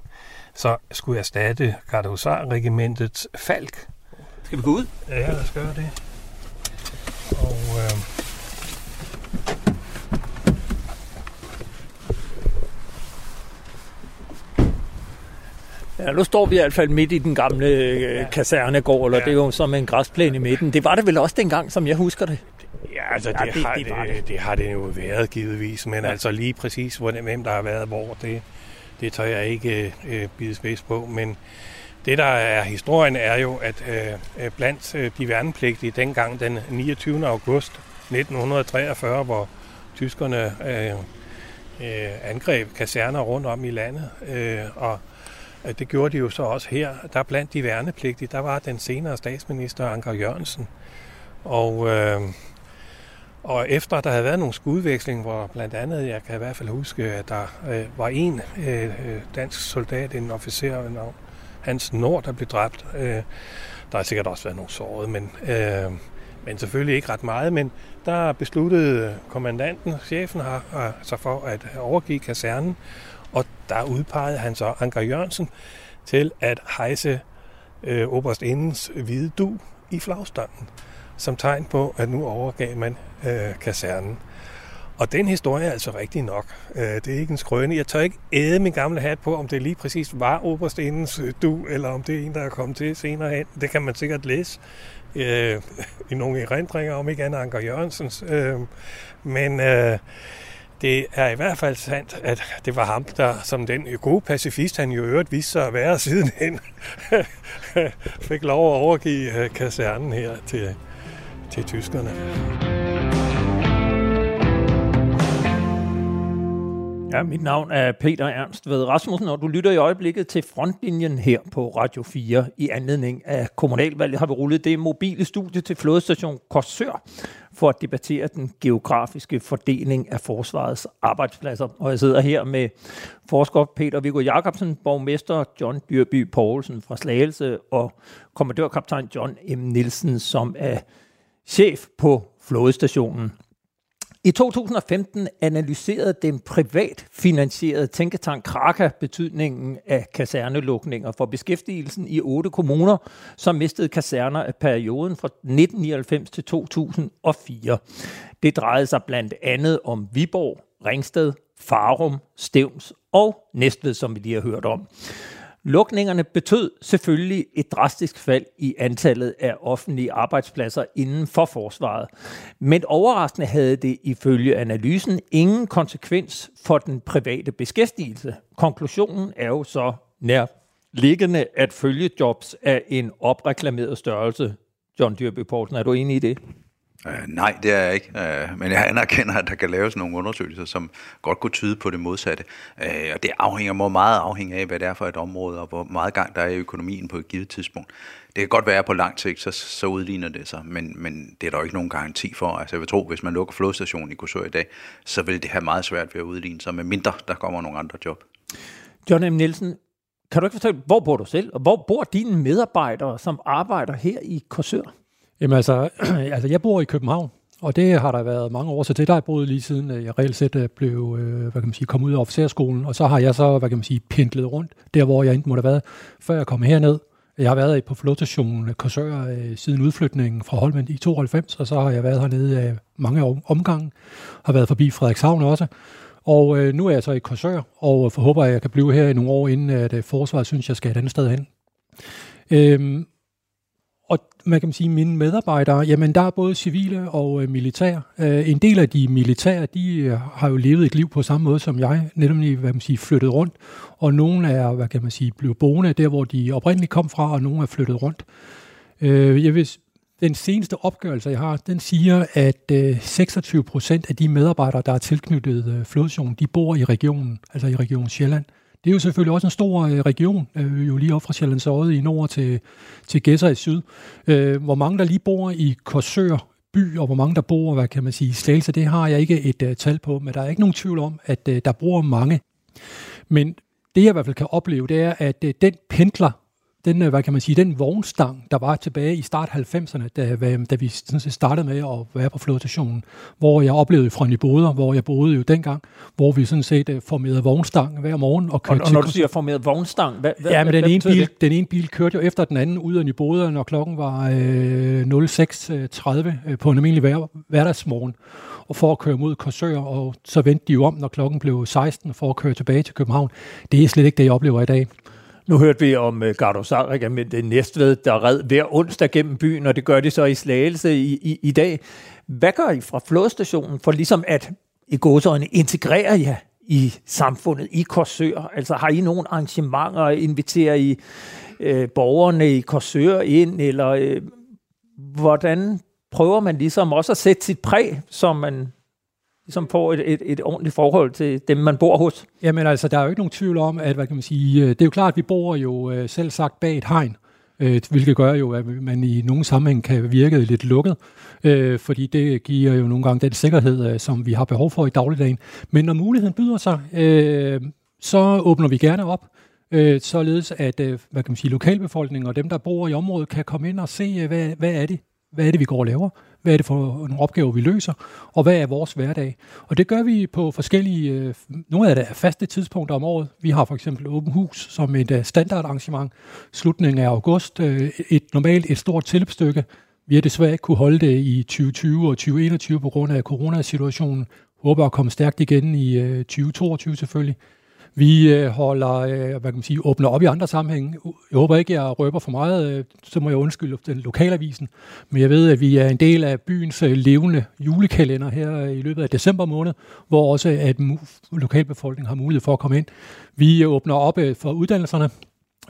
så skulle erstatte Gardehusar-regimentets Falk. Skal vi gå ud? Ja, lad os gøre det. Og, øh, Ja, nu står vi i hvert fald midt i den gamle øh, kasernegård, eller ja. det er jo som en græsplæne i midten. Det var det vel også dengang, som jeg husker det? Altså det, ja, det, har, det, det, det. har det jo været givetvis, men ja. altså lige præcis, hvem der har været hvor, det, det tør jeg ikke øh, bide spids på. Men det, der er historien, er jo, at øh, blandt øh, de værnepligtige dengang den 29. august 1943, hvor tyskerne øh, øh, angreb kaserner rundt om i landet, øh, og det gjorde de jo så også her. Der blandt de værnepligtige, der var den senere statsminister Anker Jørgensen. Og øh, og efter der havde været nogle skudveksling, hvor blandt andet, jeg kan i hvert fald huske, at der øh, var en øh, øh, dansk soldat, en officer ved navn Hans Nord, der blev dræbt. Øh, der har sikkert også været nogle sårede, men, øh, men selvfølgelig ikke ret meget. Men der besluttede kommandanten, chefen, har, har øh, sig for at overgive kasernen, og der udpegede han så Anker Jørgensen til at hejse øh, oberstindens hvide du i flagstangen som tegn på, at nu overgav man øh, kasernen. Og den historie er altså rigtig nok. Øh, det er ikke en skrøne. Jeg tør ikke æde min gamle hat på, om det lige præcis var Oberstenens øh, du, eller om det er en, der er kommet til senere hen. Det kan man sikkert læse øh, i nogle erindringer, om ikke andet Anker Jørgensens. Øh, men øh, det er i hvert fald sandt, at det var ham, der som den gode pacifist, han jo øvrigt viste sig at være sidenhen, fik lov at overgive øh, kasernen her til, til tyskerne. Ja, mit navn er Peter Ernst ved Rasmussen, og du lytter i øjeblikket til frontlinjen her på Radio 4. I anledning af kommunalvalget har vi rullet det mobile studie til flådestation Korsør for at debattere den geografiske fordeling af forsvarets arbejdspladser. Og jeg sidder her med forsker Peter Viggo Jacobsen, borgmester John Dyrby Poulsen fra Slagelse og kommandørkaptajn John M. Nielsen, som er chef på flådestationen. I 2015 analyserede den privat finansierede tænketank Kraka betydningen af kasernelukninger for beskæftigelsen i otte kommuner, som mistede kaserner af perioden fra 1999 til 2004. Det drejede sig blandt andet om Viborg, Ringsted, Farum, Stevns og Næstved, som vi lige har hørt om. Lukningerne betød selvfølgelig et drastisk fald i antallet af offentlige arbejdspladser inden for forsvaret. Men overraskende havde det ifølge analysen ingen konsekvens for den private beskæftigelse. Konklusionen er jo så nær liggende, at følgejobs er en opreklameret størrelse. John Dyrby Poulsen, er du enig i det? Øh, nej, det er jeg ikke. Øh, men jeg anerkender, at der kan laves nogle undersøgelser, som godt kunne tyde på det modsatte. Øh, og det afhænger må meget afhænge af, hvad det er for et område, og hvor meget gang der er i økonomien på et givet tidspunkt. Det kan godt være, at på lang sigt, så, så udligner det sig, men, men det er der jo ikke nogen garanti for. Altså jeg vil tro, hvis man lukker flodstationen i Korsør i dag, så vil det have meget svært ved at udligne sig, med mindre der kommer nogle andre job. John M. Nielsen, kan du ikke fortælle, hvor bor du selv, og hvor bor dine medarbejdere, som arbejder her i Korsør? Jamen altså, altså, jeg bor i København, og det har der været mange år til. Det der har jeg boet lige siden øh, jeg reelt set øh, blev, øh, hvad kan man sige, kom ud af officerskolen, og så har jeg så, hvad kan man sige, pendlet rundt, der hvor jeg enten måtte have været, før jeg kom herned. Jeg har været på flåstationen Korsør siden udflytningen fra Holmen i 92, og så har jeg været hernede mange omgange, har været forbi Frederikshavn også, og øh, nu er jeg så i Korsør, og forhåber, at jeg kan blive her i nogle år, inden at øh, forsvaret synes, jeg skal et andet sted hen. Øhm, man kan sige, mine medarbejdere, jamen der er både civile og øh, militære. Øh, en del af de militære, de øh, har jo levet et liv på samme måde som jeg, nemlig hvad man siger, flyttet rundt, og nogle er, hvad kan man sige, blevet boende der, hvor de oprindeligt kom fra, og nogle er flyttet rundt. Øh, jeg vil, den seneste opgørelse, jeg har, den siger, at øh, 26 procent af de medarbejdere, der er tilknyttet øh, flodzonen, de bor i regionen, altså i region Sjælland. Det er jo selvfølgelig også en stor øh, region, øh, jo lige op fra Sjællands Øde i nord til, til Gæsser i syd. Øh, hvor mange der lige bor i Korsør by, og hvor mange der bor, hvad kan man sige, Slagelse, det har jeg ikke et øh, tal på, men der er ikke nogen tvivl om, at øh, der bor mange. Men det jeg i hvert fald kan opleve, det er, at øh, den pendler, den, hvad kan man sige, den vognstang, der var tilbage i start 90'erne, da, da vi sådan set startede med at være på flådestationen, hvor jeg oplevede fra Nyboder, hvor jeg boede jo dengang, hvor vi sådan set uh, formerede vognstang hver morgen. Og, og, og når du siger formeret vognstang, hvad, hvad, ja, men den, hvad ene bil, det? den ene bil kørte jo efter den anden ud af Nyboder, når klokken var øh, 06.30 øh, på en almindelig hver, hverdagsmorgen og for at køre mod Korsør, og så vendte de jo om, når klokken blev 16, for at køre tilbage til København. Det er slet ikke det, jeg oplever i dag. Nu hørte vi om øh, uh, Gardo Sarek, det næstved, der red hver onsdag gennem byen, og det gør de så i Slagelse i, i, i dag. Hvad gør I fra flådestationen for ligesom at i godsøjne integrere jer i samfundet, i Korsør? Altså har I nogle arrangementer, inviterer I øh, borgerne i Korsør ind, eller øh, hvordan prøver man ligesom også at sætte sit præg, som man ligesom får et, et, et ordentligt forhold til dem, man bor hos? Jamen altså, der er jo ikke nogen tvivl om, at hvad kan man sige, øh, det er jo klart, at vi bor jo øh, selv sagt bag et hegn, øh, hvilket gør jo, at man i nogle sammenhæng kan virke lidt lukket, fordi det giver jo nogle gange den sikkerhed, som vi har behov for i dagligdagen. Men når muligheden byder sig, så åbner vi gerne op, således at hvad kan man sige, lokalbefolkningen og dem, der bor i området, kan komme ind og se, hvad, hvad er det, hvad er det, vi går og laver? Hvad er det for nogle opgaver, vi løser? Og hvad er vores hverdag? Og det gør vi på forskellige, øh, nogle af det er faste tidspunkter om året. Vi har for eksempel Åben Hus som et øh, standardarrangement. Slutningen af august, øh, et normalt et stort tilløbsstykke. Vi har desværre ikke kunne holde det i 2020 og 2021 på grund af coronasituationen. Håber at komme stærkt igen i 2022 selvfølgelig. Vi øh, holder, øh, hvad kan man sige, åbner op i andre sammenhænge. Jeg håber ikke, jeg røber for meget, øh, så må jeg undskylde den lokalavisen. Men jeg ved, at vi er en del af byens øh, levende julekalender her øh, i løbet af december måned, hvor også at lokalbefolkningen har mulighed for at komme ind. Vi øh, åbner op øh, for uddannelserne.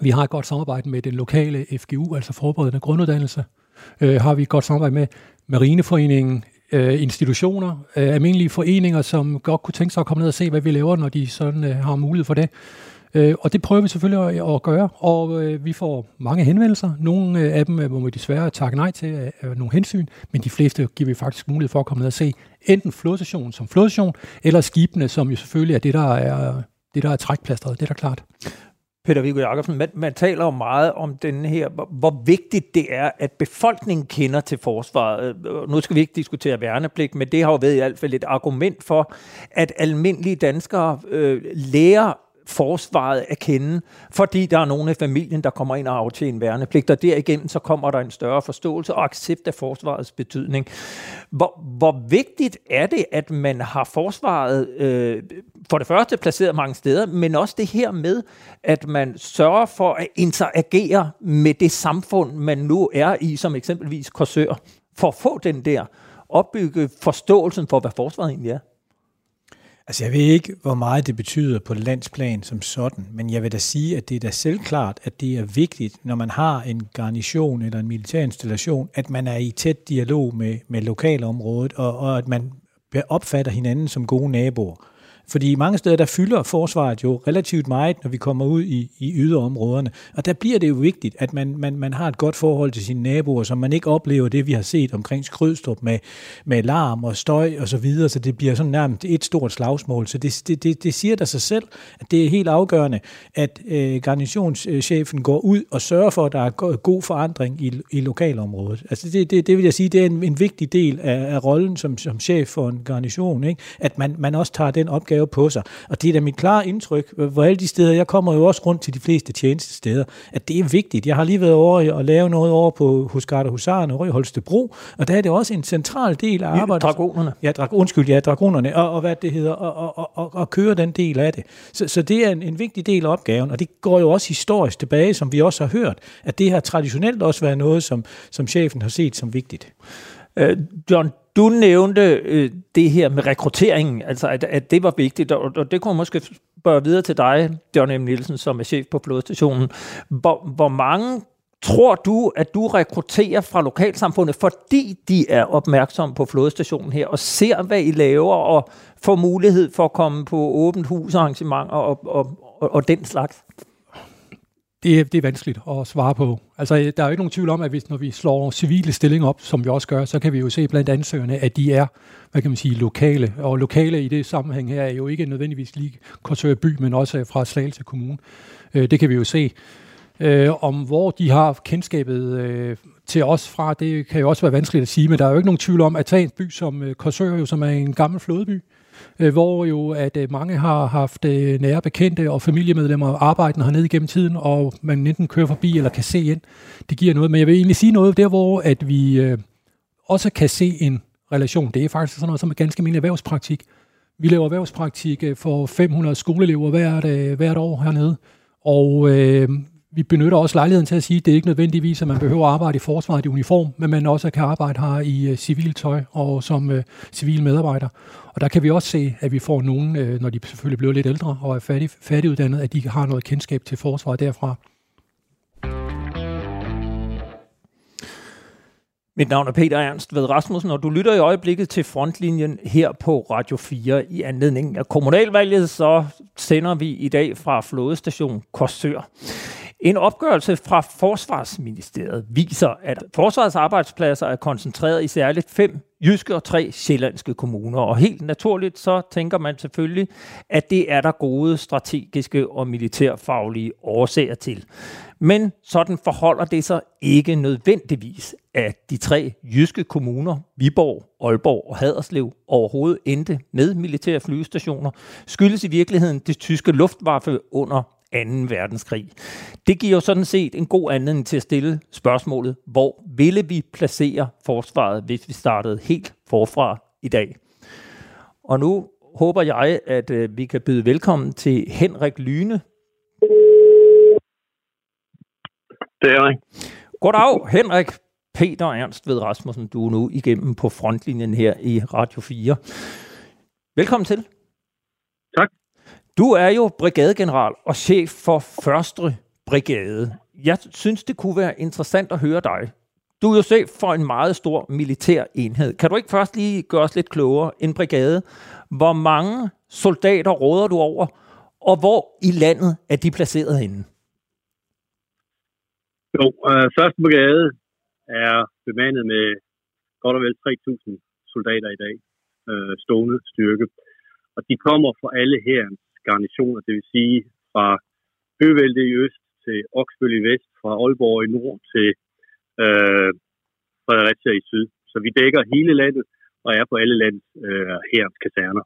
Vi har et godt samarbejde med den lokale FGU, altså forberedende grunduddannelse. Øh, har vi et godt samarbejde med Marineforeningen, øh, institutioner, øh, almindelige foreninger, som godt kunne tænke sig at komme ned og se, hvad vi laver, når de sådan øh, har mulighed for det. Øh, og det prøver vi selvfølgelig at, at gøre, og øh, vi får mange henvendelser. Nogle øh, af dem øh, må vi desværre takke nej til af øh, nogle hensyn, men de fleste giver vi faktisk mulighed for at komme ned og se enten flodstation som flodstation, eller skibene, som jo selvfølgelig er det, der er, det, der er trækplasteret. Det er da klart. Peter Viggo Jacobsen, man, man taler jo meget om den her, hvor, hvor vigtigt det er, at befolkningen kender til forsvaret. Nu skal vi ikke diskutere værnepligt, men det har jo været i hvert fald et argument for, at almindelige danskere øh, lærer forsvaret at kende, fordi der er nogen i familien, der kommer ind og aftjener værnepligt, og derigennem så kommer der en større forståelse og accept af forsvarets betydning. Hvor, hvor vigtigt er det, at man har forsvaret øh, for det første placeret mange steder, men også det her med, at man sørger for at interagere med det samfund, man nu er i, som eksempelvis Korsør, for at få den der opbygge forståelsen for, hvad forsvaret egentlig er. Altså jeg ved ikke, hvor meget det betyder på landsplan som sådan, men jeg vil da sige, at det er da selvklart, at det er vigtigt, når man har en garnison eller en militær installation, at man er i tæt dialog med, med lokalområdet, og, og at man opfatter hinanden som gode naboer. Fordi mange steder, der fylder forsvaret jo relativt meget, når vi kommer ud i, i yderområderne. Og der bliver det jo vigtigt, at man, man, man har et godt forhold til sine naboer, så man ikke oplever det, vi har set omkring Skrødstrup med, med larm og støj og så videre, så det bliver sådan nærmest et stort slagsmål. Så det, det, det, det siger der sig selv, at det er helt afgørende, at øh, garnitionschefen går ud og sørger for, at der er god forandring i, i lokalområdet. Altså det, det, det vil jeg sige, det er en, en vigtig del af, af rollen som, som chef for en garnison, ikke? at man, man også tager den opgave opgave på sig. Og det er da mit klare indtryk, hvor alle de steder, jeg kommer jo også rundt til de fleste tjenestesteder, at det er vigtigt. Jeg har lige været over og lave noget over på hos Garda Husarne over i Holstebro, og der er det også en central del af arbejdet. Dragonerne. Ja, drag, undskyld, ja, dragonerne, og, og hvad det hedder, og, og, og, og køre den del af det. Så, så det er en, en vigtig del af opgaven, og det går jo også historisk tilbage, som vi også har hørt, at det har traditionelt også været noget, som, som chefen har set som vigtigt. Øh, John, du nævnte øh, det her med rekrutteringen, altså at, at det var vigtigt, og, og det kunne måske spørge videre til dig, John M. Nielsen, som er chef på flodstationen. Hvor, hvor mange tror du, at du rekrutterer fra lokalsamfundet, fordi de er opmærksomme på flodstationen her, og ser, hvad I laver, og får mulighed for at komme på åbent husarrangementer og, og, og, og den slags? Det er, det er vanskeligt at svare på. Altså, øh, der er jo ikke nogen tvivl om, at hvis, når vi slår civile stillinger op, som vi også gør, så kan vi jo se blandt ansøgerne, at de er, hvad kan man sige, lokale. Og lokale i det sammenhæng her er jo ikke nødvendigvis lige Korsør by, men også fra Slagelse Kommune. Øh, det kan vi jo se. Øh, om hvor de har kendskabet øh, til os fra, det kan jo også være vanskeligt at sige, men der er jo ikke nogen tvivl om, at tage en by som øh, Korsør, jo, som er en gammel flådeby, øh, Øh, hvor jo at øh, mange har haft øh, nære bekendte og familiemedlemmer arbejdende hernede igennem tiden, og man enten kører forbi eller kan se ind. Det giver noget, men jeg vil egentlig sige noget der, hvor at vi øh, også kan se en relation. Det er faktisk sådan noget som er ganske almindelig erhvervspraktik. Vi laver erhvervspraktik øh, for 500 skoleelever hvert, øh, hvert år hernede, og øh, vi benytter også lejligheden til at sige, at det er ikke nødvendigvis, at man behøver at arbejde i forsvaret i uniform, men man også kan arbejde her i øh, civiltøj og som øh, civil medarbejder. Og der kan vi også se, at vi får nogen, øh, når de selvfølgelig bliver lidt ældre og er færdig, færdiguddannet, at de har noget kendskab til forsvaret derfra. Mit navn er Peter Ernst ved Rasmussen, og du lytter i øjeblikket til Frontlinjen her på Radio 4 i anledning af kommunalvalget, så sender vi i dag fra flådestation Korsør. En opgørelse fra Forsvarsministeriet viser, at forsvarets arbejdspladser er koncentreret i særligt fem jyske og tre sjællandske kommuner. Og helt naturligt så tænker man selvfølgelig, at det er der gode strategiske og militærfaglige årsager til. Men sådan forholder det sig ikke nødvendigvis, at de tre jyske kommuner, Viborg, Aalborg og Haderslev, overhovedet endte med militære flyvestationer, skyldes i virkeligheden det tyske luftwaffe under 2. verdenskrig. Det giver jo sådan set en god anledning til at stille spørgsmålet, hvor ville vi placere forsvaret, hvis vi startede helt forfra i dag? Og nu håber jeg, at øh, vi kan byde velkommen til Henrik Lyne. Det er jeg. Goddag, Henrik. Peter Ernst ved Rasmussen, du er nu igennem på frontlinjen her i Radio 4. Velkommen til. Du er jo brigadegeneral og chef for første brigade. Jeg synes, det kunne være interessant at høre dig. Du er jo chef for en meget stor militær enhed. Kan du ikke først lige gøre os lidt klogere? En brigade. Hvor mange soldater råder du over, og hvor i landet er de placeret henne? Jo, øh, første brigade er bemandet med godt og vel 3.000 soldater i dag, øh, stående styrke. Og de kommer fra alle herrens garnisoner, det vil sige fra Høvelde i øst til Oksbøl i vest, fra Aalborg i nord til øh, Fredericia i syd. Så vi dækker hele landet og er på alle landets øh, herrens kaserner.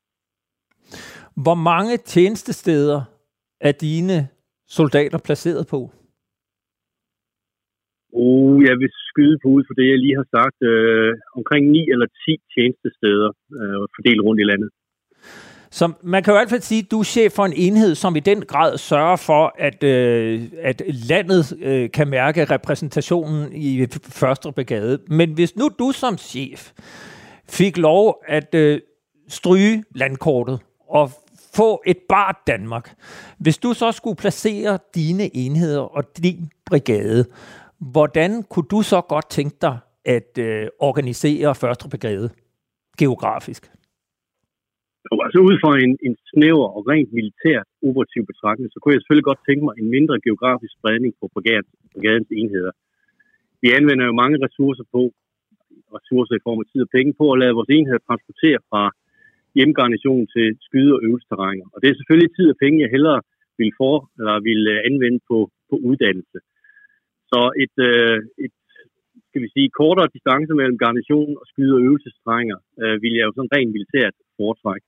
Hvor mange tjenestesteder er dine soldater placeret på? Uh, jeg vil skyde på ud for det, jeg lige har sagt. Øh, omkring 9 eller 10 tjenestesteder øh, fordelt rundt i landet. Så man kan jo i hvert fald sige, at du er chef for en enhed, som i den grad sørger for, at, øh, at landet øh, kan mærke repræsentationen i første brigade. Men hvis nu du som chef fik lov at øh, stryge landkortet og få et bart Danmark, hvis du så skulle placere dine enheder og din brigade, hvordan kunne du så godt tænke dig at øh, organisere første brigade geografisk? Og altså ud fra en, en snæver og rent militær operativ betragtning, så kunne jeg selvfølgelig godt tænke mig en mindre geografisk spredning på brigadens enheder. Vi anvender jo mange ressourcer på, ressourcer i form af tid og penge, på at lade vores enheder transportere fra hjemgarnitionen til skyde- og øvelsesterrænger. Og det er selvfølgelig tid og penge, jeg hellere vil, for, eller vil øh, anvende på, på uddannelse. Så et, øh, et skal vi sige, kortere distance mellem garnison og skyde- og øvelsesterrænger, øh, vil jeg jo sådan rent militært foretrække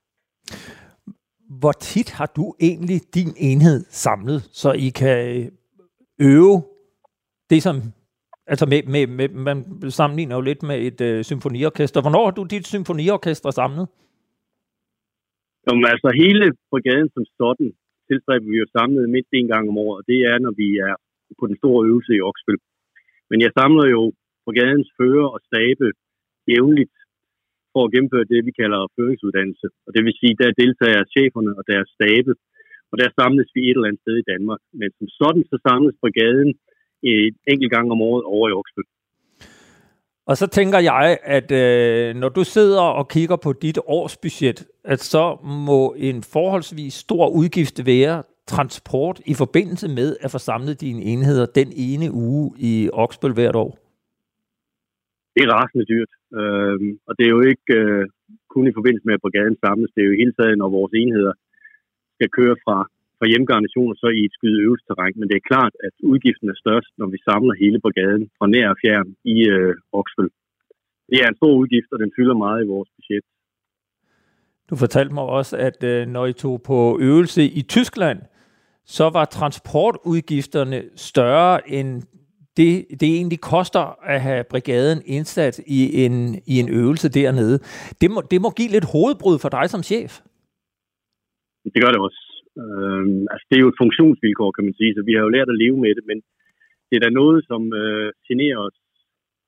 hvor tit har du egentlig din enhed samlet, så I kan øh, øve det, som Altså med, med, med, man sammenligner jo lidt med et øh, symfoniorkester. Hvornår har du dit symfoniorkester samlet? Jamen, altså hele brigaden som sådan tilstræber vi jo samlet mindst en gang om året, og det er, når vi er på den store øvelse i Oksbøl. Men jeg samler jo brigadens fører og stabe jævnligt for at gennemføre det, vi kalder føringsuddannelse. Og det vil sige, der deltager cheferne og deres stabe, og der samles vi et eller andet sted i Danmark. Men som sådan, så samles brigaden et enkelt gang om året over i Oksbøl. Og så tænker jeg, at øh, når du sidder og kigger på dit årsbudget, at så må en forholdsvis stor udgift være transport i forbindelse med at få samlet dine enheder den ene uge i Oksbøl hvert år. Det er rasende dyrt, øh, og det er jo ikke øh, kun i forbindelse med, at brigaden samles. Det er jo hele taget, når vores enheder skal køre fra fra hjemgarnitioner så i et skyde øvelsesterræn, men det er klart, at udgiften er størst, når vi samler hele brigaden fra nær og fjern i øh, Oksbøl. Det er en stor udgift, og den fylder meget i vores budget. Du fortalte mig også, at øh, når I tog på øvelse i Tyskland, så var transportudgifterne større end det, det egentlig koster at have brigaden indsat i en, i en øvelse dernede. Det må, det må give lidt hovedbrud for dig som chef. Det gør det også. Øh, altså, det er jo et funktionsvilkår, kan man sige, så vi har jo lært at leve med det, men det er da noget, som øh, generer os,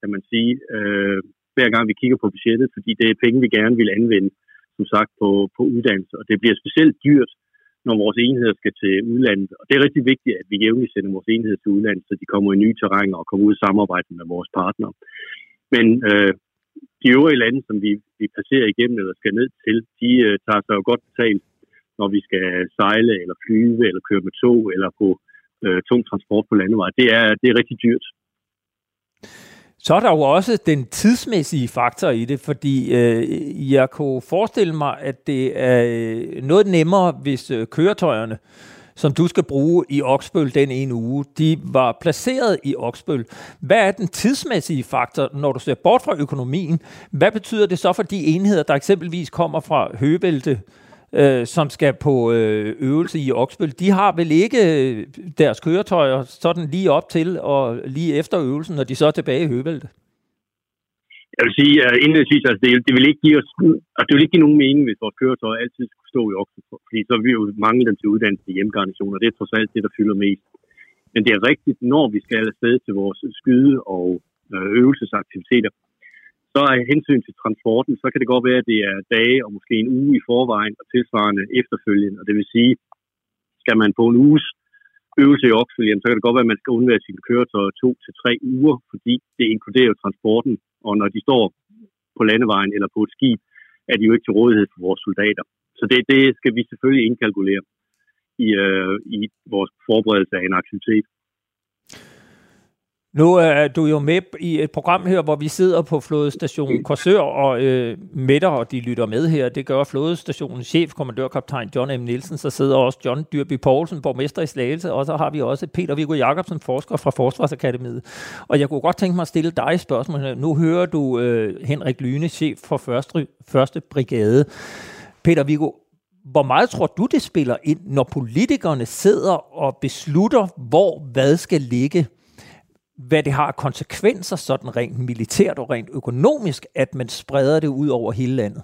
kan man sige, øh, hver gang vi kigger på budgettet, fordi det er penge, vi gerne vil anvende, som sagt, på, på uddannelse. Og det bliver specielt dyrt, når vores enheder skal til udlandet. Og det er rigtig vigtigt, at vi jævnligt sender vores enheder til udlandet, så de kommer i nye terræner og kommer ud i samarbejde med vores partnere. Men øh, de øvrige lande, som vi, vi passerer igennem eller skal ned til, de øh, tager sig jo godt betalt når vi skal sejle eller flyve eller køre med tog eller på øh, tung transport på landevej. Det er, det er rigtig dyrt. Så er der jo også den tidsmæssige faktor i det, fordi øh, jeg kunne forestille mig, at det er øh, noget nemmere, hvis øh, køretøjerne, som du skal bruge i Oksbøl den ene uge, de var placeret i Oksbøl. Hvad er den tidsmæssige faktor, når du ser bort fra økonomien? Hvad betyder det så for de enheder, der eksempelvis kommer fra Høgevælte, øh, som skal på øh, øvelse i Oksbøl, de har vel ikke øh, deres køretøjer sådan lige op til og lige efter øvelsen, når de så er tilbage i Høvelte? Jeg vil sige, at indledningsvis, altså det, det, vil ikke give os, altså det vil ikke give nogen mening, hvis vores køretøj altid skulle stå i Oksbøl, fordi så vil vi jo mangle dem til uddannelse i og Det er trods alt det, der fylder mest. Men det er rigtigt, når vi skal afsted til vores skyde- og øh, øvelsesaktiviteter, så er hensyn til transporten, så kan det godt være, at det er dage og måske en uge i forvejen og tilsvarende efterfølgende. Og det vil sige, skal man på en uges øvelse i Oxford, så kan det godt være, at man skal undvære sine køretøjer to til tre uger, fordi det inkluderer jo transporten. Og når de står på landevejen eller på et skib, er de jo ikke til rådighed for vores soldater. Så det, det skal vi selvfølgelig indkalkulere i, øh, i vores forberedelse af en aktivitet. Nu er du jo med i et program her, hvor vi sidder på flådestation Korsør og øh, Mætter, og de lytter med her. Det gør flådestationens chef, kommandørkaptajn John M. Nielsen. Så sidder også John Dyrby Poulsen, borgmester i Slagelse, og så har vi også Peter Viggo Jacobsen, forsker fra Forsvarsakademiet. Og jeg kunne godt tænke mig at stille dig et spørgsmål. Nu hører du øh, Henrik Lyne, chef for første, første brigade. Peter Viggo, hvor meget tror du, det spiller ind, når politikerne sidder og beslutter, hvor hvad skal ligge? Hvad det har af konsekvenser sådan rent militært og rent økonomisk, at man spreder det ud over hele landet?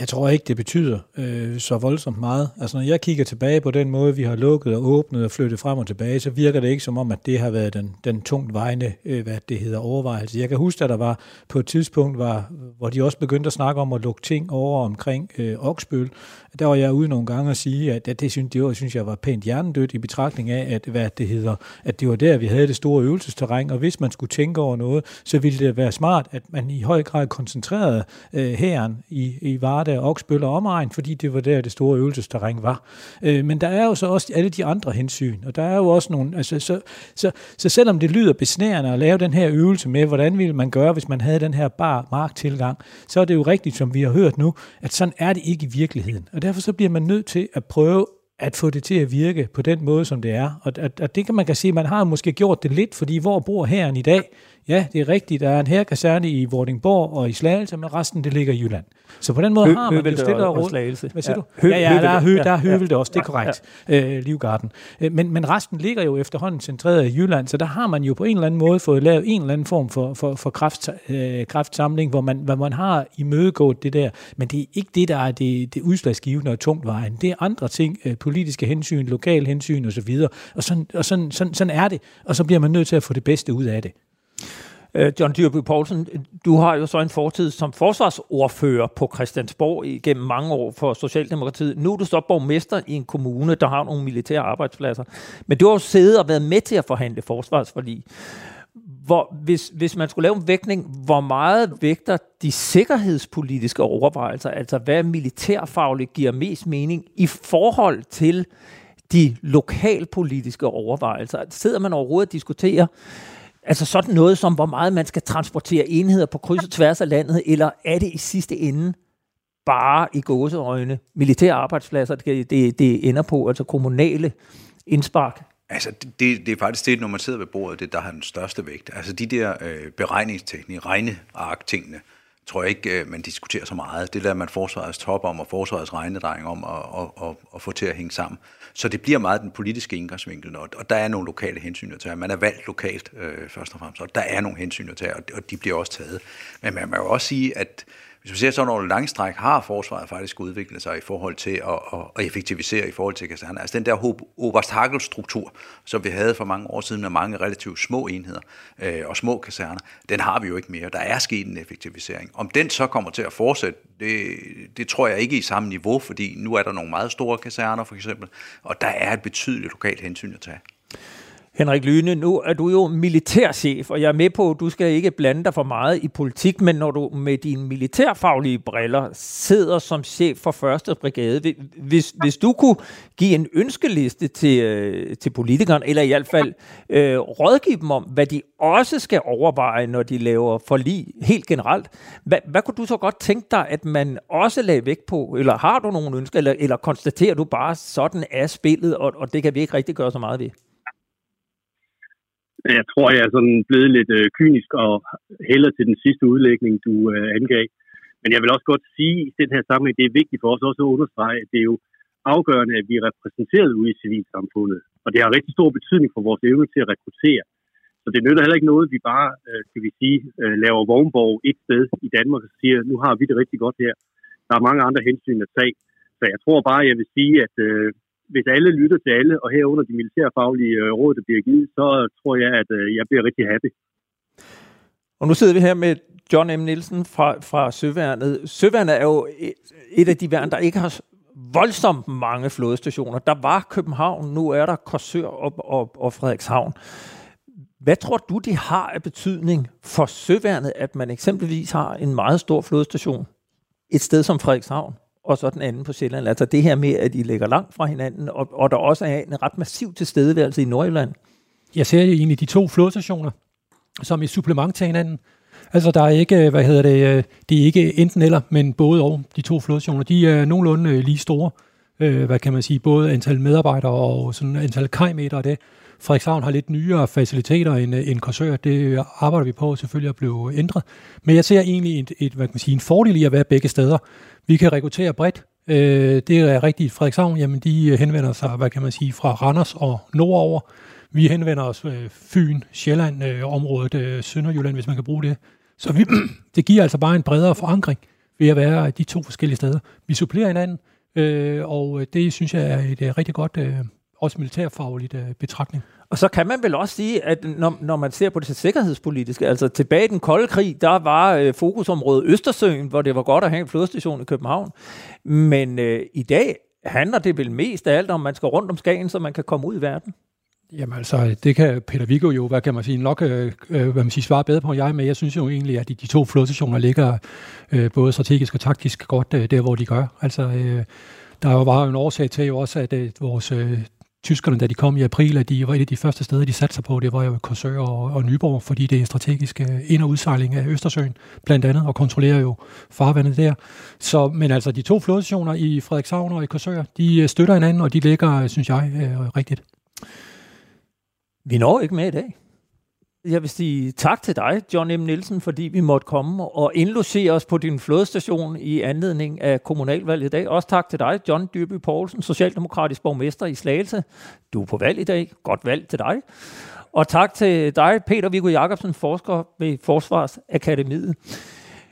Jeg tror ikke, det betyder øh, så voldsomt meget. Altså, når jeg kigger tilbage på den måde, vi har lukket og åbnet og flyttet frem og tilbage, så virker det ikke som om, at det har været den, den tungt vejende, øh, hvad det hedder, overvejelse. Jeg kan huske, at der var på et tidspunkt, var, hvor de også begyndte at snakke om at lukke ting over omkring øh, Oksbøl. Der var jeg ude nogle gange og sige, at, at det, synes, det var, synes jeg var pænt hjernedødt i betragtning af, at, hvad det hedder, at det var der, vi havde det store øvelsesterræn, og hvis man skulle tænke over noget, så ville det være smart, at man i høj grad koncentrerede øh, hæren i, i Varde og Oksbøl og omegn, fordi det var der, det store øvelsesterræn var. Øh, men der er jo så også alle de andre hensyn, og der er jo også nogle, altså, så, så, så selvom det lyder besnærende at lave den her øvelse med, hvordan ville man gøre, hvis man havde den her bar marktilgang, så er det jo rigtigt, som vi har hørt nu, at sådan er det ikke i virkeligheden. Og derfor så bliver man nødt til at prøve at få det til at virke på den måde, som det er. Og at, og det kan man kan sige, man har måske gjort det lidt, fordi hvor bor herren i dag? Ja, det er rigtigt. Der er en herkaserne i Vordingborg og i Slagelse, men resten det ligger i Jylland. Så på den måde Hø- har man jo stille og og Slagelse. Hvad siger Ja. du? Hø- ja, ja, der er, hø, der er Ja, Høvelte ja. også, det er korrekt. Øh, Livgarden. Øh, Men, men resten ligger jo efterhånden centreret i Jylland, så der har man jo på en eller anden måde fået lavet en eller anden form for, for, for kraft, øh, kraftsamling, hvor man, hvor man har imødegået det der. Men det er ikke det, der er det, det udslagsgivende og tungt vejen. Det er andre ting, øh, politiske hensyn, lokale hensyn osv. Og, sådan, og sådan, sådan, sådan er det. Og så bliver man nødt til at få det bedste ud af det. Øh, John Dyrby Poulsen, du har jo så en fortid som forsvarsordfører på Christiansborg igennem mange år for Socialdemokratiet. Nu er du så borgmester i en kommune, der har nogle militære arbejdspladser. Men du har jo siddet og været med til at forhandle forsvarsforlig. Hvor, hvis, hvis man skulle lave en vægtning, hvor meget vægter de sikkerhedspolitiske overvejelser, altså hvad militærfagligt giver mest mening i forhold til de lokalpolitiske overvejelser? Sidder man overhovedet og diskuterer, Altså sådan noget som, hvor meget man skal transportere enheder på kryds og tværs af landet, eller er det i sidste ende bare i gåseøjne militære arbejdspladser, det, det, det ender på, altså kommunale indspark? Altså, det, det er faktisk det, når man sidder ved bordet, det der har den største vægt. Altså, de der øh, beregningsteknik, regneark-tingene, tror jeg ikke, øh, man diskuterer så meget. Det der man forsvarets top om, og forsvarets regnedreng om og, og, og, og få til at hænge sammen. Så det bliver meget den politiske indgangsvinkel, og, og der er nogle lokale hensyn at tage. Man er valgt lokalt, øh, først og fremmest, og der er nogle hensyn at tage, og, og de bliver også taget. Men man må jo også sige, at hvis man ser sådan over langstræk, har forsvaret faktisk udviklet sig i forhold til at, at, at effektivisere i forhold til kaserner. Altså den der Oberst-Hagel-struktur, som vi havde for mange år siden med mange relativt små enheder øh, og små kaserner, den har vi jo ikke mere. Der er sket en effektivisering. Om den så kommer til at fortsætte, det, det tror jeg ikke i samme niveau, fordi nu er der nogle meget store kaserner for eksempel, og der er et betydeligt lokalt hensyn at tage. Henrik Lyne, nu er du jo militærchef, og jeg er med på, at du skal ikke blande dig for meget i politik, men når du med dine militærfaglige briller sidder som chef for 1. brigade, hvis, hvis du kunne give en ønskeliste til, øh, til politikerne, eller i hvert fald øh, rådgive dem om, hvad de også skal overveje, når de laver forlig helt generelt, hvad, hvad kunne du så godt tænke dig, at man også lagde vægt på, eller har du nogle ønsker, eller, eller konstaterer du bare, sådan er spillet, og, og det kan vi ikke rigtig gøre så meget ved? Jeg tror, jeg er sådan blevet lidt øh, kynisk og hælder til den sidste udlægning, du øh, angav. Men jeg vil også godt sige i den her sammenhæng, det er vigtigt for os også at understrege, at det er jo afgørende, at vi er repræsenteret ude i civilsamfundet. Og det har rigtig stor betydning for vores evne til at rekruttere. Så det nytter heller ikke noget, at vi bare, øh, skal vi sige, øh, laver vognborg et sted i Danmark og siger, nu har vi det rigtig godt her. Der er mange andre hensyn at tage. Så jeg tror bare, jeg vil sige, at øh, hvis alle lytter til alle, og herunder de militærfaglige øh, råd, der bliver givet, så tror jeg, at øh, jeg bliver rigtig happy. Og nu sidder vi her med John M. Nielsen fra, fra Søværnet. Søværnet er jo et, et af de værn, der ikke har voldsomt mange flådestationer. Der var København, nu er der Korsør og, og, og Frederikshavn. Hvad tror du, det har af betydning for Søværnet, at man eksempelvis har en meget stor flådestation et sted som Frederikshavn? Og så den anden på Sjælland. Altså det her med, at de ligger langt fra hinanden, og, og der også er en ret massiv tilstedeværelse i Nordjylland. Jeg ser jo egentlig de to flodstationer som et supplement til hinanden. Altså der er ikke, øh, hvad hedder det, øh, det er ikke enten eller, men både og de to flodstationer, De er nogenlunde øh, lige store, hvad kan man sige, både antal medarbejdere og sådan antal kajmeter og det. Frederikshavn har lidt nyere faciliteter end, øh, end Korsør. Det øh, arbejder vi på selvfølgelig at blive ændret. Men jeg ser egentlig et, et, hvad kan man sige, en fordel i at være begge steder. Vi kan rekruttere bredt. Øh, det er rigtigt. Frederikshavn, jamen de øh, henvender sig, hvad kan man sige, fra Randers og nordover. Vi henvender os øh, Fyn, Sjælland, øh, området øh, Sønderjylland, hvis man kan bruge det. Så vi, det giver altså bare en bredere forankring ved at være de to forskellige steder. Vi supplerer hinanden, øh, og det synes jeg er et øh, rigtig godt, øh, også militærfagligt øh, betragtning. Og så kan man vel også sige, at når, når man ser på det sikkerhedspolitiske, altså tilbage i den kolde krig, der var øh, fokusområdet Østersøen, hvor det var godt at have en flodstation i København. Men øh, i dag handler det vel mest af alt om, man skal rundt om Skagen, så man kan komme ud i verden. Jamen altså, det kan Peter Viggo jo, hvad kan man sige, nok øh, hvad man siger, svare bedre på end jeg, men jeg synes jo egentlig, at de, de to flodstationer ligger øh, både strategisk og taktisk godt øh, der, hvor de gør. Altså, øh, der var jo en årsag til jo også, at øh, vores øh, tyskerne, da de kom i april, at de var et af de første steder, de satte sig på, det var jo Korsør og, og Nyborg, fordi det er strategisk øh, ind- og udsejling af Østersøen, blandt andet, og kontrollerer jo farvandet der. Så, men altså, de to flådestationer i Frederikshavn og i Korsør, de øh, støtter hinanden, og de ligger, øh, synes jeg, rigtigt. Vi når ikke med i dag. Jeg vil sige tak til dig, John M. Nielsen, fordi vi måtte komme og indlogere os på din flodstation i anledning af kommunalvalget i dag. Også tak til dig, John Dyrby Poulsen, Socialdemokratisk borgmester i Slagelse. Du er på valg i dag. Godt valg til dig. Og tak til dig, Peter Viggo Jacobsen, forsker ved Forsvarsakademiet.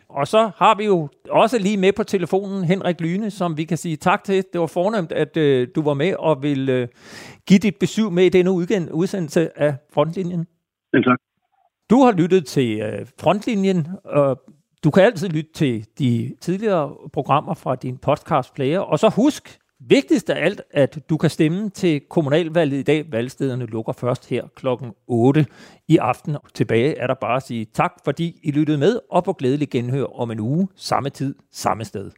Og så har vi jo også lige med på telefonen Henrik Lyne, som vi kan sige tak til. Det var fornemt, at øh, du var med og vil øh, give dit besøg med i denne udsendelse af Frontlinjen. Selv tak. Du har lyttet til øh, Frontlinjen, og du kan altid lytte til de tidligere programmer fra din podcast player. Og så husk, vigtigst af alt, at du kan stemme til kommunalvalget i dag. Valgstederne lukker først her klokken 8 i aften. Tilbage er der bare at sige tak, fordi I lyttede med, og på glædelig genhør om en uge, samme tid, samme sted.